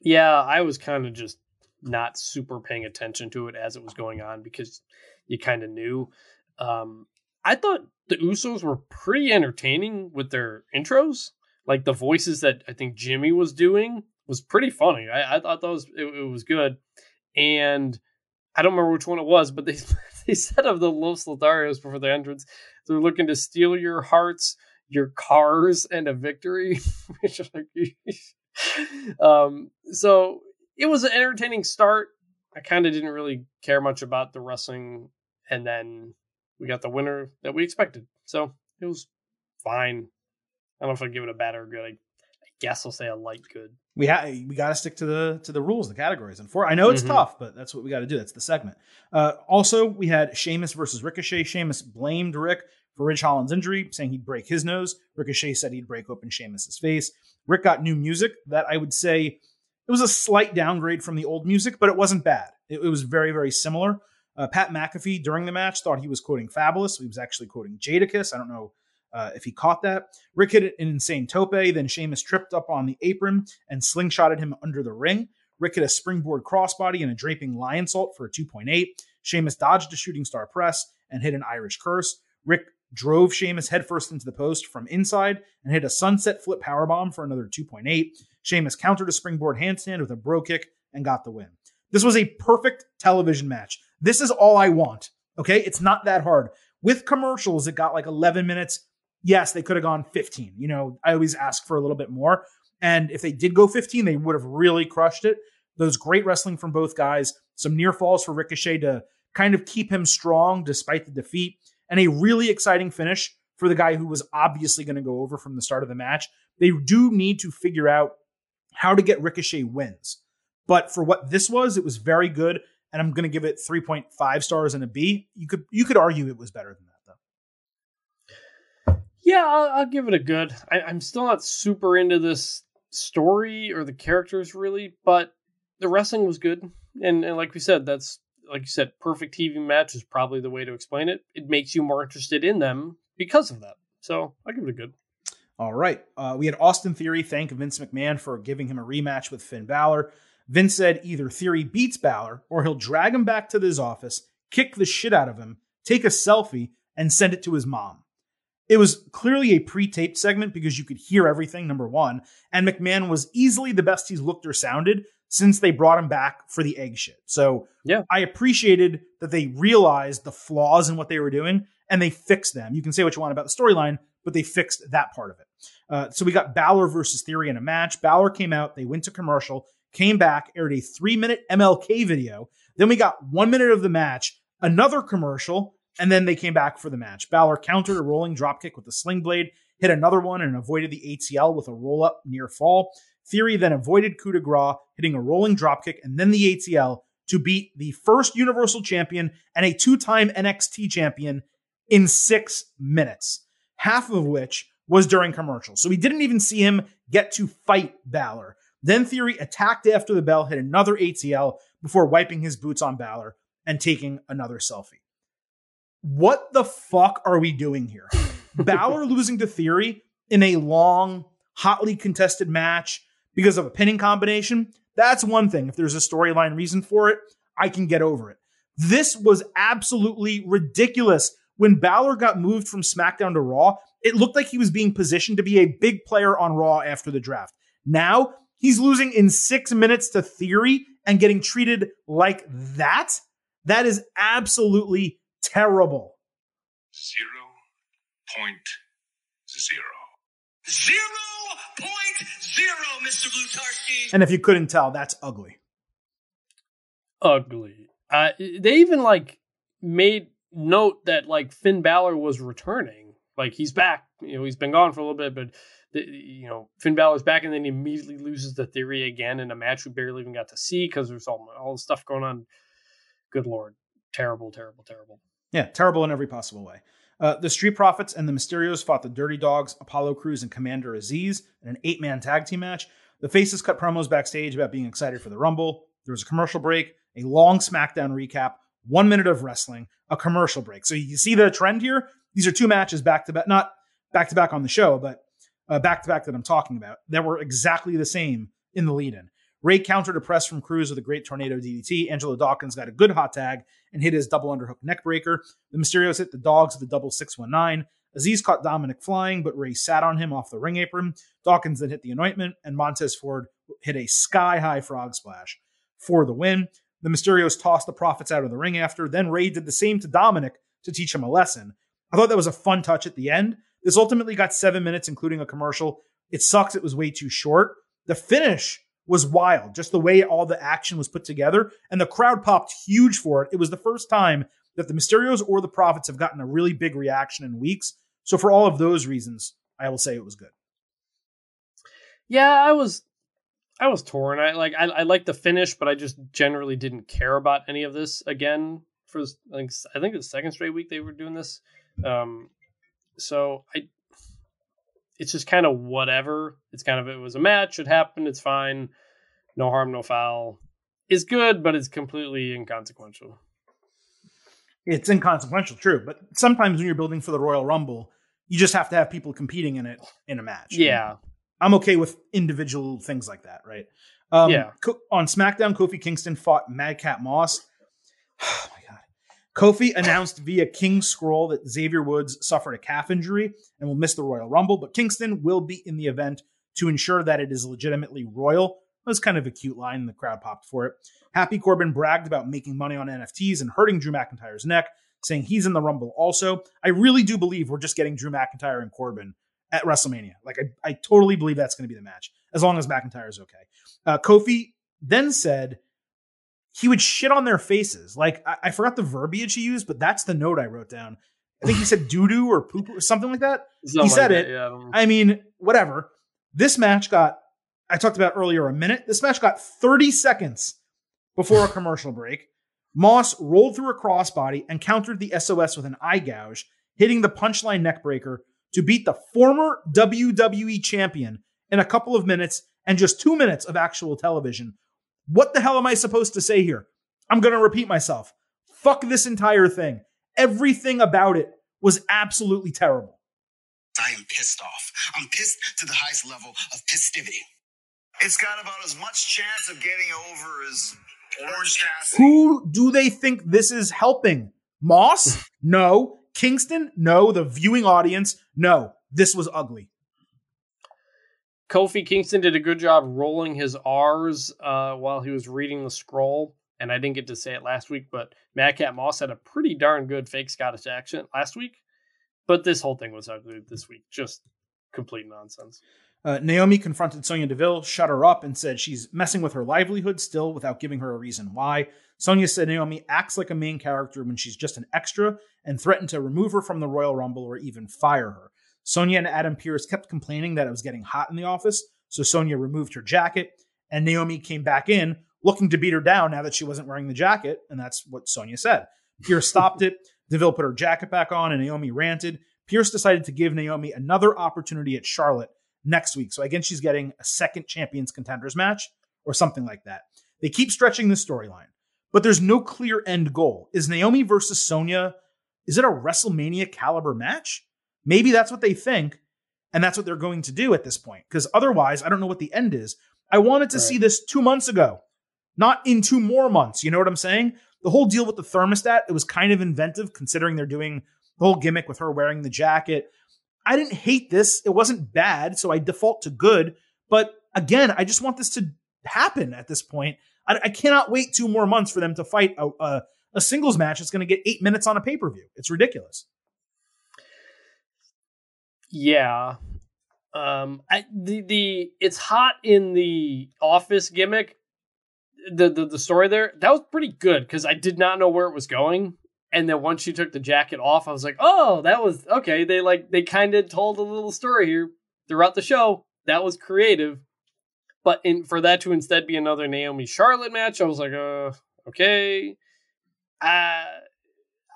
Yeah, I was kind of just not super paying attention to it as it was going on because you kind of knew. Um, I thought the Usos were pretty entertaining with their intros. Like the voices that I think Jimmy was doing was pretty funny. I, I thought that was it, it was good, and I don't remember which one it was, but they they said of the Los Lotharios before the entrance, they're looking to steal your hearts, your cars, and a victory. Um, so it was an entertaining start. I kind of didn't really care much about the wrestling, and then we got the winner that we expected. So it was fine. I don't know if I'd give it a bad or good. I, I guess I'll say a light good. We ha- we got to stick to the to the rules, the categories. And for I know it's Mhm. tough, but that's what we got to do. That's the segment. Uh, also, we had Sheamus versus Ricochet. Sheamus blamed Rick for Ridge Holland's injury, saying he'd break his nose. Ricochet said he'd break open Sheamus's face. Rick got new music that I would say it was a slight downgrade from the old music, but it wasn't bad. It, it was very very similar. Uh, Pat McAfee during the match thought he was quoting Fabolous. He was actually quoting Jadakiss. I don't know uh, if he caught that. Rick hit an insane tope. Then Sheamus tripped up on the apron and slingshotted him under the ring. Rick hit a springboard crossbody and a draping Lionsault for a 2.8. Sheamus dodged a shooting star press and hit an Irish curse. Rick drove Sheamus headfirst into the post from inside and hit a sunset flip powerbomb for another 2.8. Sheamus countered a springboard handstand with a Brogue Kick and got the win. This was a perfect television match. This is all I want. Okay. It's not that hard. With commercials, it got like 11 minutes. Yes, they could have gone 15. You know, I always ask for a little bit more. And if they did go 15, they would have really crushed it. Those great wrestling from both guys, some near falls for Ricochet to kind of keep him strong despite the defeat, and a really exciting finish for the guy who was obviously going to go over from the start of the match. They do need to figure out how to get Ricochet wins. But for what this was, it was very good, and I'm going to give it 3.5 stars and a B. You could you could argue it was better than that though. Yeah, I'll, I'll give it a good. I, I'm still not super into this story or the characters really, but the wrestling was good, and, and like we said, that's like you said, perfect TV match is probably the way to explain it. It makes you more interested in them because of that. So I give it a good. All right. Uh, we had Austin Theory thank Vince McMahon for giving him a rematch with Finn Balor. Vince said either Theory beats Balor or he'll drag him back to his office, kick the shit out of him, take a selfie, and send it to his mom. It was clearly a pre taped segment because you could hear everything, number one, and McMahon was easily the best he's looked or sounded since they brought him back for the egg shit. So yeah. I appreciated that they realized the flaws in what they were doing and they fixed them. You can say what you want about the storyline, but they fixed that part of it. Uh, so we got Balor versus Theory in a match. Balor came out, they went to commercial, came back, aired a three minute MLK video. Then we got one minute of the match, another commercial, and then they came back for the match. Balor countered a rolling dropkick with a sling blade, hit another one, and avoided the ATL with a roll up near fall. Theory then avoided coup de grace, hitting a rolling dropkick and then the ATL to beat the first Universal Champion and a two time NXT champion in six minutes, half of which was during commercials. So we didn't even see him get to fight Balor. Then Theory attacked after the bell, hit another ATL before wiping his boots on Balor and taking another selfie. What the fuck are we doing here? Balor losing to Theory in a long, hotly contested match because of a pinning combination, that's one thing. If there's a storyline reason for it, I can get over it. This was absolutely ridiculous. When Balor got moved from SmackDown to Raw, it looked like he was being positioned to be a big player on Raw after the draft. Now, he's losing in six minutes to Theory and getting treated like that. That is absolutely terrible. Zero point zero. Zero point zero, Mr. Blutarski. And if you couldn't tell, that's ugly. Ugly. Uh, they even like made note that like Finn Balor was returning. Like he's back. You know, he's been gone for a little bit, but the, you know, Finn Balor's back, and then he immediately loses the theory again in a match we barely even got to see because there's all all the stuff going on. Good lord, terrible, terrible, terrible. Yeah, terrible in every possible way. Uh, the Street Profits and the Mysterios fought the Dirty Dogs, Apollo Crews, and Commander Azeez in an eight man tag team match. The Faces cut promos backstage about being excited for the Rumble. There was a commercial break, a long SmackDown recap, one minute of wrestling, a commercial break. So you see the trend here? These are two matches back to back, not back to back on the show, but uh, back to back that I'm talking about that were exactly the same in the lead in. Ray countered a press from Crews with a great tornado DDT. Angelo Dawkins got a good hot tag and hit his double underhook neckbreaker. The Mysterios hit the dogs with a double 619. Azeez caught Dominic flying, but Ray sat on him off the ring apron. Dawkins then hit the anointment, and Montez Ford hit a sky high frog splash for the win. The Mysterios tossed the Profits out of the ring after. Then Ray did the same to Dominic to teach him a lesson. I thought that was a fun touch at the end. This ultimately got seven minutes, including a commercial. It sucks it was way too short. The finish was wild, just the way all the action was put together. And the crowd popped huge for it. It was the first time that the Mysterios or the Profits have gotten a really big reaction in weeks. So, for all of those reasons, I will say it was good. Yeah, I was. I was torn. I like I, I like the finish, but I just generally didn't care about any of this again. For I think I think the second straight week they were doing this, um, so I it's just kind of whatever. It's kind of it was a match. It happened. It's fine. No harm, no foul. Is good, but it's completely inconsequential. It's inconsequential, true. But sometimes when you're building for the Royal Rumble, you just have to have people competing in it in a match. Yeah, I'm okay with individual things like that, right? Um, Yeah. On SmackDown, Kofi Kingston fought Madcap Moss. Oh my god. Kofi announced via King Scroll that Xavier Woods suffered a calf injury and will miss the Royal Rumble, but Kingston will be in the event to ensure that it is legitimately royal. That was kind of a cute line, and the crowd popped for it. Happy Corbin bragged about making money on NFTs and hurting Drew McIntyre's neck, saying he's in the Rumble also. I really do believe we're just getting Drew McIntyre and Corbin at WrestleMania. Like, I, I totally believe that's going to be the match, as long as McIntyre is okay. Uh, Kofi then said he would shit on their faces. Like, I, I forgot the verbiage he used, but that's the note I wrote down. I think he said doo doo or poop or something like that. Something he said like it. Yeah, I I mean, whatever. This match got, I talked about earlier, a minute. This match got 30 seconds before a commercial break. Moss rolled through a crossbody and countered the SOS with an eye gouge, hitting the punchline neckbreaker to beat the former WWE champion in a couple of minutes and just two minutes of actual television. What the hell am I supposed to say here? I'm going to repeat myself. Fuck this entire thing. Everything about it was absolutely terrible. I am pissed off. I'm pissed to the highest level of pistivity. It's got about as much chance of getting over as Orange Cassidy. Who do they think this is helping? Moss? No. Kingston? No. The viewing audience? No. This was ugly. Kofi Kingston did a good job rolling his R's uh, while he was reading the scroll, and I didn't get to say it last week, but Madcap Moss had a pretty darn good fake Scottish accent last week. But this whole thing was ugly this week, just complete nonsense. Uh, Naomi confronted Sonya Deville, shut her up, and said she's messing with her livelihood still without giving her a reason why. Sonya said Naomi acts like a main character when she's just an extra and threatened to remove her from the Royal Rumble or even fire her. Sonya and Adam Pearce kept complaining that it was getting hot in the office, so Sonya removed her jacket, and Naomi came back in looking to beat her down now that she wasn't wearing the jacket, and that's what Sonya said. Pearce stopped it. Deville put her jacket back on, and Naomi ranted. Pearce decided to give Naomi another opportunity at Charlotte next week. So again, she's getting a second champions contenders match or something like that. They keep stretching the storyline, but there's no clear end goal. Is Naomi versus Sonya? Is it a WrestleMania caliber match? Maybe that's what they think, and that's what they're going to do at this point. Because otherwise, I don't know what the end is. I wanted to Right. see this two months ago, not in two more months. You know what I'm saying? The whole deal with the thermostat, it was kind of inventive considering they're doing the whole gimmick with her wearing the jacket. I didn't hate this. It wasn't bad, so I default to good. But again, I just want this to happen at this point. I, I cannot wait two more months for them to fight a, a, a singles match that's going to get eight minutes on a pay per view. It's ridiculous. Yeah. Um I, the the it's hot in the office gimmick. The the, the story there that was pretty good because I did not know where it was going, and then once she took the jacket off, I was like, oh, that was okay. They like they kind of told a little story here throughout the show. That was creative, but in for that to instead be another Naomi Charlotte match, I was like, uh, okay, uh,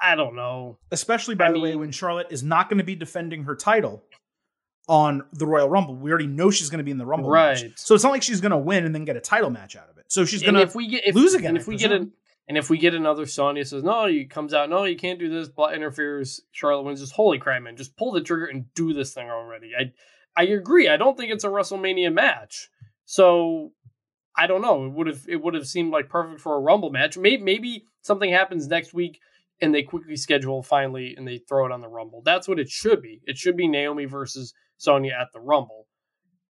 I don't know. Especially, by I the way, when Charlotte is not going to be defending her title on the Royal Rumble. We already know she's going to be in the Rumble match. So it's not like she's going to win and then get a title match out of it. So she's going if to we get if, lose again, and I if we get an and if we get another Sonya says no, he comes out no, you can't do this. Blah interferes. Charlotte wins. Just holy crap, man! Just pull the trigger and do this thing already. I I agree. I don't think it's a WrestleMania match. So I don't know. It would have it would have seemed like perfect for a Rumble match. Maybe maybe something happens next week and they quickly schedule finally and they throw it on the Rumble. That's what it should be. It should be Naomi versus Sonya at the Rumble.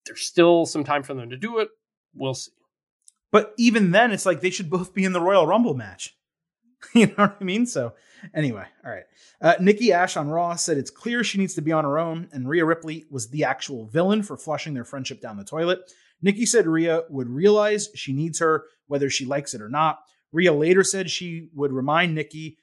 There's still some time for them to do it. We'll see. But even then, it's like they should both be in the Royal Rumble match. you know what I mean? So, anyway, all right. Uh, Nikki Ash on Raw said it's clear she needs to be on her own, and Rhea Ripley was the actual villain for flushing their friendship down the toilet. Nikki said Rhea would realize she needs her whether she likes it or not. Rhea later said she would remind Nikki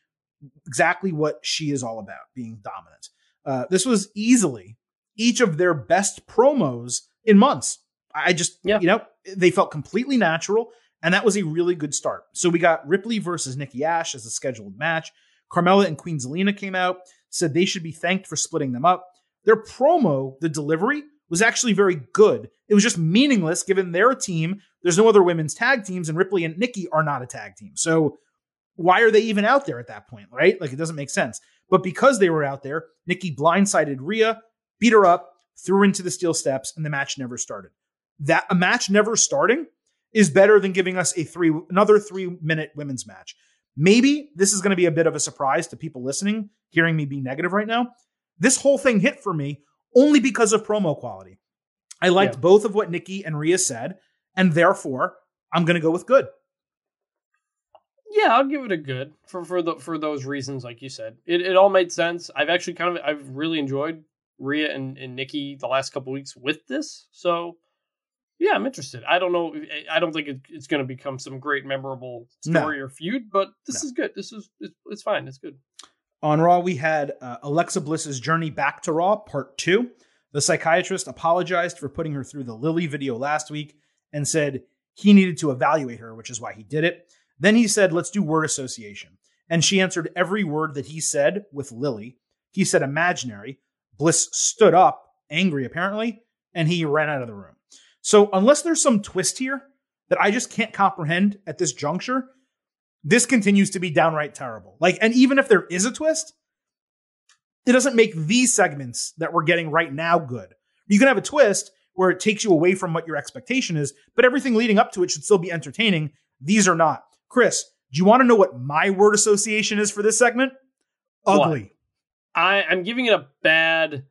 exactly what she is all about being dominant. Uh, this was easily each of their best promos in months. I just, Yeah. you know, they felt completely natural, and that was a really good start. So we got Ripley versus Nikki Ash as a scheduled match. Carmella and Queen Zelina came out, said they should be thanked for splitting them up. Their promo, the delivery, was actually very good. It was just meaningless given their team. There's no other women's tag teams, and Ripley and Nikki are not a tag team. So why are they even out there at that point, right? Like it doesn't make sense. But because they were out there, Nikki blindsided Rhea, beat her up, threw her into the steel steps, and the match never started. That a match never starting is better than giving us a three another three minute women's match. Maybe this is going to be a bit of a surprise to people listening, hearing me be negative right now. This whole thing hit for me only because of promo quality. I liked Yeah. both of what Nikki and Rhea said, and therefore I'm going to go with good. Yeah, I'll give it a good for for the for those reasons, like you said. It it all made sense. I've actually kind of I've really enjoyed Rhea and, and Nikki the last couple weeks with this. So yeah, I'm interested. I don't know. I don't think it, it's going to become some great memorable No. story or feud, but this No. is good. This is it's, it's fine. It's good. On Raw, we had uh, Alexa Bliss's journey back to Raw, part two. The psychiatrist apologized for putting her through the Lily video last week and said he needed to evaluate her, which is why he did it. Then he said, let's do word association. And she answered every word that he said with Lily. He said imaginary. Bliss stood up, angry apparently, and he ran out of the room. So, unless there's some twist here that I just can't comprehend at this juncture, this continues to be downright terrible. Like, and even if there is a twist, it doesn't make these segments that we're getting right now good. You can have a twist where it takes you away from what your expectation is, but everything leading up to it should still be entertaining. These are not. Chris, do you want to know what my word association is for this segment? Ugly. What? I, I'm giving it a bad.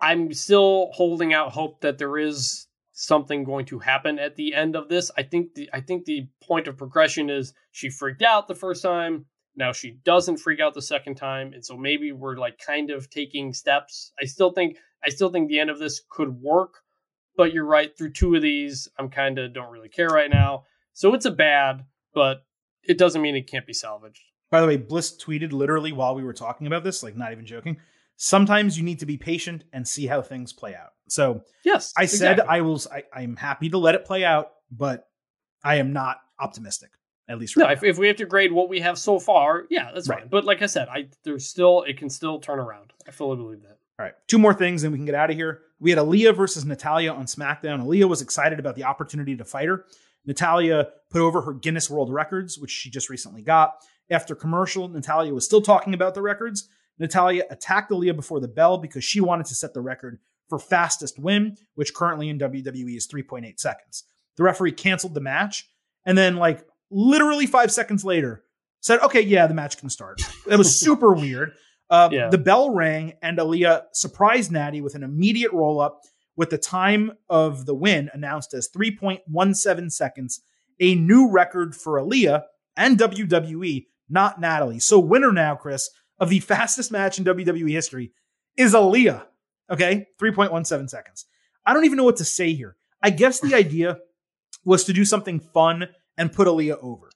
I'm still holding out hope that there is something going to happen at the end of this. I think the I think the point of progression is she freaked out the first time. Now she doesn't freak out the second time, and so maybe we're like kind of taking steps. I still think I still think the end of this could work, but you're right. Through two of these, I'm kind of don't really care right now. So it's a bad, but it doesn't mean it can't be salvaged. By the way, Bliss tweeted literally while we were talking about this, like not even joking. Sometimes you need to be patient and see how things play out. So yes, I said I will. I, I'm happy to let it play out, but I am not optimistic. At least, right no. If, if, we have to grade what we have so far, yeah, that's right. fine. But like I said, I there's still it can still turn around. I fully believe that. All right, two more things, and we can get out of here. We had Aliyah versus Natalya on SmackDown. Aliyah was excited about the opportunity to fight her. Natalya put over her Guinness World Records, which she just recently got. After commercial, Natalya was still talking about the records. Natalya attacked Aliyah before the bell because she wanted to set the record for fastest win, which currently in WWE is 3.8 seconds. The referee canceled the match and then, like, literally five seconds later, said, okay, yeah, the match can start. It was super weird. Uh, yeah. The bell rang and Aliyah surprised Natty with an immediate roll up with the time of the win announced as 3.17 seconds, a new record for Aliyah and WWE, not Natalie. So, winner now, Chris, of the fastest match in WWE history is Aliyah. Okay, 3.17 seconds. I don't even know what to say here. I guess the idea was to do something fun and put Aliyah over.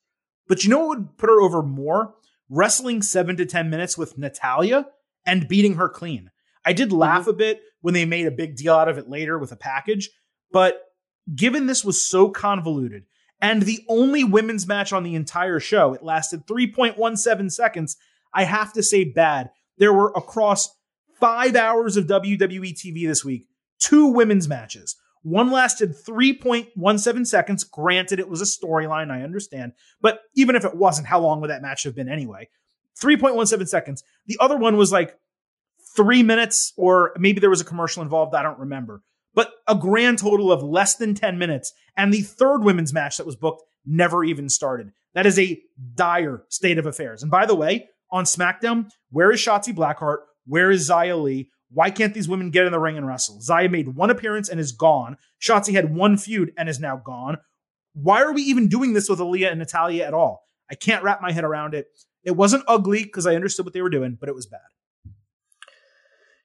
But you know what would put her over more? Wrestling seven to 10 minutes with Natalya and beating her clean. I did laugh mm-hmm. a bit when they made a big deal out of it later with a package, but given this was so convoluted and the only women's match on the entire show, it lasted 3.17 seconds. I have to say bad. There were across five hours of WWE TV this week, two women's matches. One lasted 3.17 seconds. Granted, it was a storyline, I understand. But even if it wasn't, how long would that match have been anyway? 3.17 seconds. The other one was like three minutes, or maybe there was a commercial involved. I don't remember. But a grand total of less than 10 minutes. And the third women's match that was booked never even started. That is a dire state of affairs. And by the way, on SmackDown, where is Shotzi Blackheart? Where is Xia Li? Why can't these women get in the ring and wrestle? Xia made one appearance and is gone. Shotzi had one feud and is now gone. Why are we even doing this with Aliyah and Natalya at all? I can't wrap my head around it. It wasn't ugly because I understood what they were doing, but it was bad.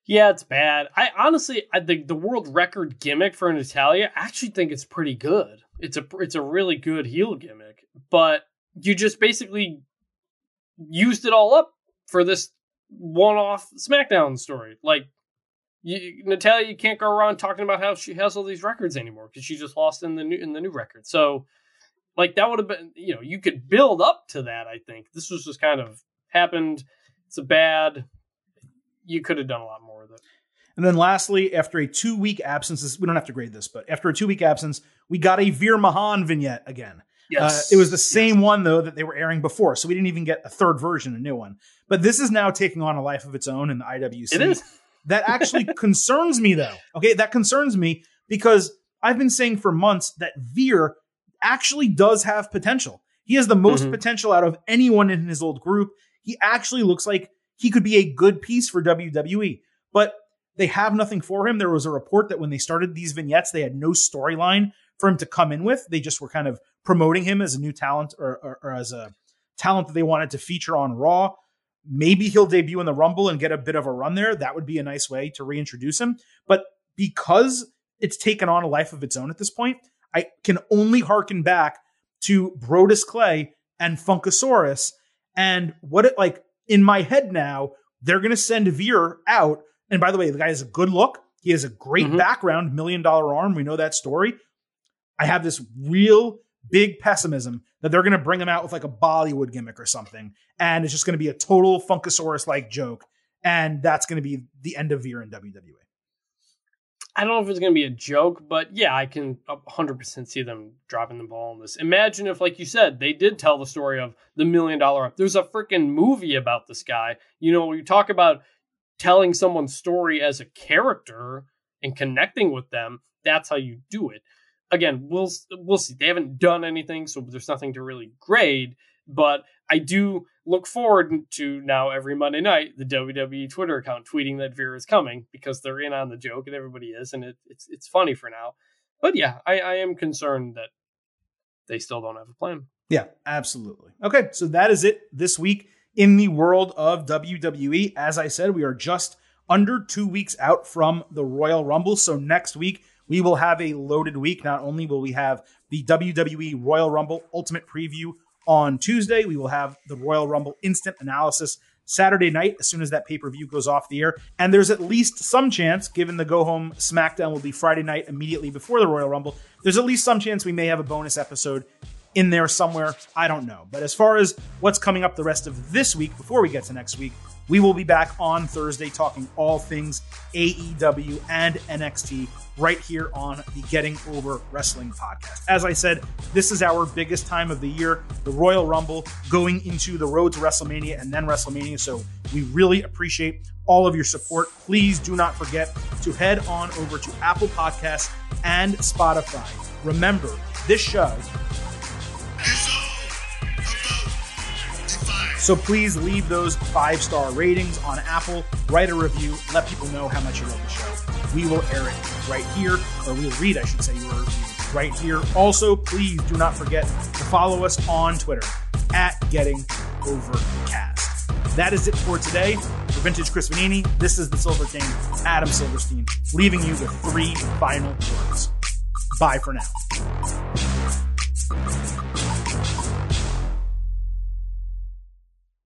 Yeah, it's bad. I honestly, I think the world record gimmick for Natalya, I actually think it's pretty good. It's a it's a really good heel gimmick, but you just basically used it all up for this one-off SmackDown story. Like you, Natalya you can't go around talking about how she has all these records anymore because she just lost in the new in the new record. So, like that would have been you know you could build up to that. I think this was just kind of happened. It's a bad. You could have done a lot more with it. And then lastly, after a two week absence, we don't have to grade this, but after a two week absence, we got a Veer Mahaan vignette again. Yes. Uh, it was the same yes. one though that they were airing before, so we didn't even get a third version, a new one. But this is now taking on a life of its own in the IWC. It is. That actually concerns me though. Okay, that concerns me because I've been saying for months that Veer actually does have potential. He has the most mm-hmm. potential out of anyone in his old group. He actually looks like he could be a good piece for WWE. But they have nothing for him. There was a report that when they started these vignettes, they had no storyline for him to come in with. They just were kind of promoting him as a new talent or, or, or as a talent that they wanted to feature on Raw. Maybe he'll debut in the Rumble and get a bit of a run there. That would be a nice way to reintroduce him. But because it's taken on a life of its own at this point, I can only harken back to Brodus Clay and Funkasaurus and what it like in my head now, they're going to send Veer out. And by the way, the guy has a good look. He has a great Mhm. background, million dollar arm. We know that story. I have this real big pessimism that they're going to bring him out with like a Bollywood gimmick or something. And it's just going to be a total Funkasaurus like joke. And that's going to be the end of Veer in WWE. I don't know if it's going to be a joke, but yeah, I can 100% see them dropping the ball on this. Imagine if, like you said, they did tell the story of the million dollar. There's a freaking movie about this guy. You know, you talk about telling someone's story as a character and connecting with them. That's how you do it. Again, we'll we'll see. They haven't done anything, so there's nothing to really grade. But I do look forward to now every Monday night the WWE Twitter account tweeting that Veer is coming because they're in on the joke and everybody is, and it, it's it's funny for now. But yeah, I, I am concerned that they still don't have a plan. Yeah, absolutely. Okay, so that is it this week in the world of WWE. As I said, we are just under two weeks out from the Royal Rumble. So next week, we will have a loaded week. Not only will we have the WWE Royal Rumble Ultimate Preview on Tuesday, we will have the Royal Rumble Instant Analysis Saturday night as soon as that pay per view goes off the air. And there's at least some chance, given the go home SmackDown will be Friday night immediately before the Royal Rumble, there's at least some chance we may have a bonus episode in there somewhere. I don't know. But as far as what's coming up the rest of this week, before we get to next week, we will be back on Thursday talking all things AEW and NXT right here on the Getting Over Wrestling podcast. As I said, this is our biggest time of the year, the Royal Rumble, going into the road to WrestleMania and then WrestleMania. So we really appreciate all of your support. Please do not forget to head on over to Apple Podcasts and Spotify. Remember, this show So please leave those five star ratings on Apple, write a review, let people know how much you love the show. We will air it right here, or we'll read, I should say, your review right here. Also, please do not forget to follow us on Twitter at Getting Overcast. That is it for today. For Vintage Chris Vannini, this is the Silver King, Adam Silverstein, leaving you with three final words. Bye for now.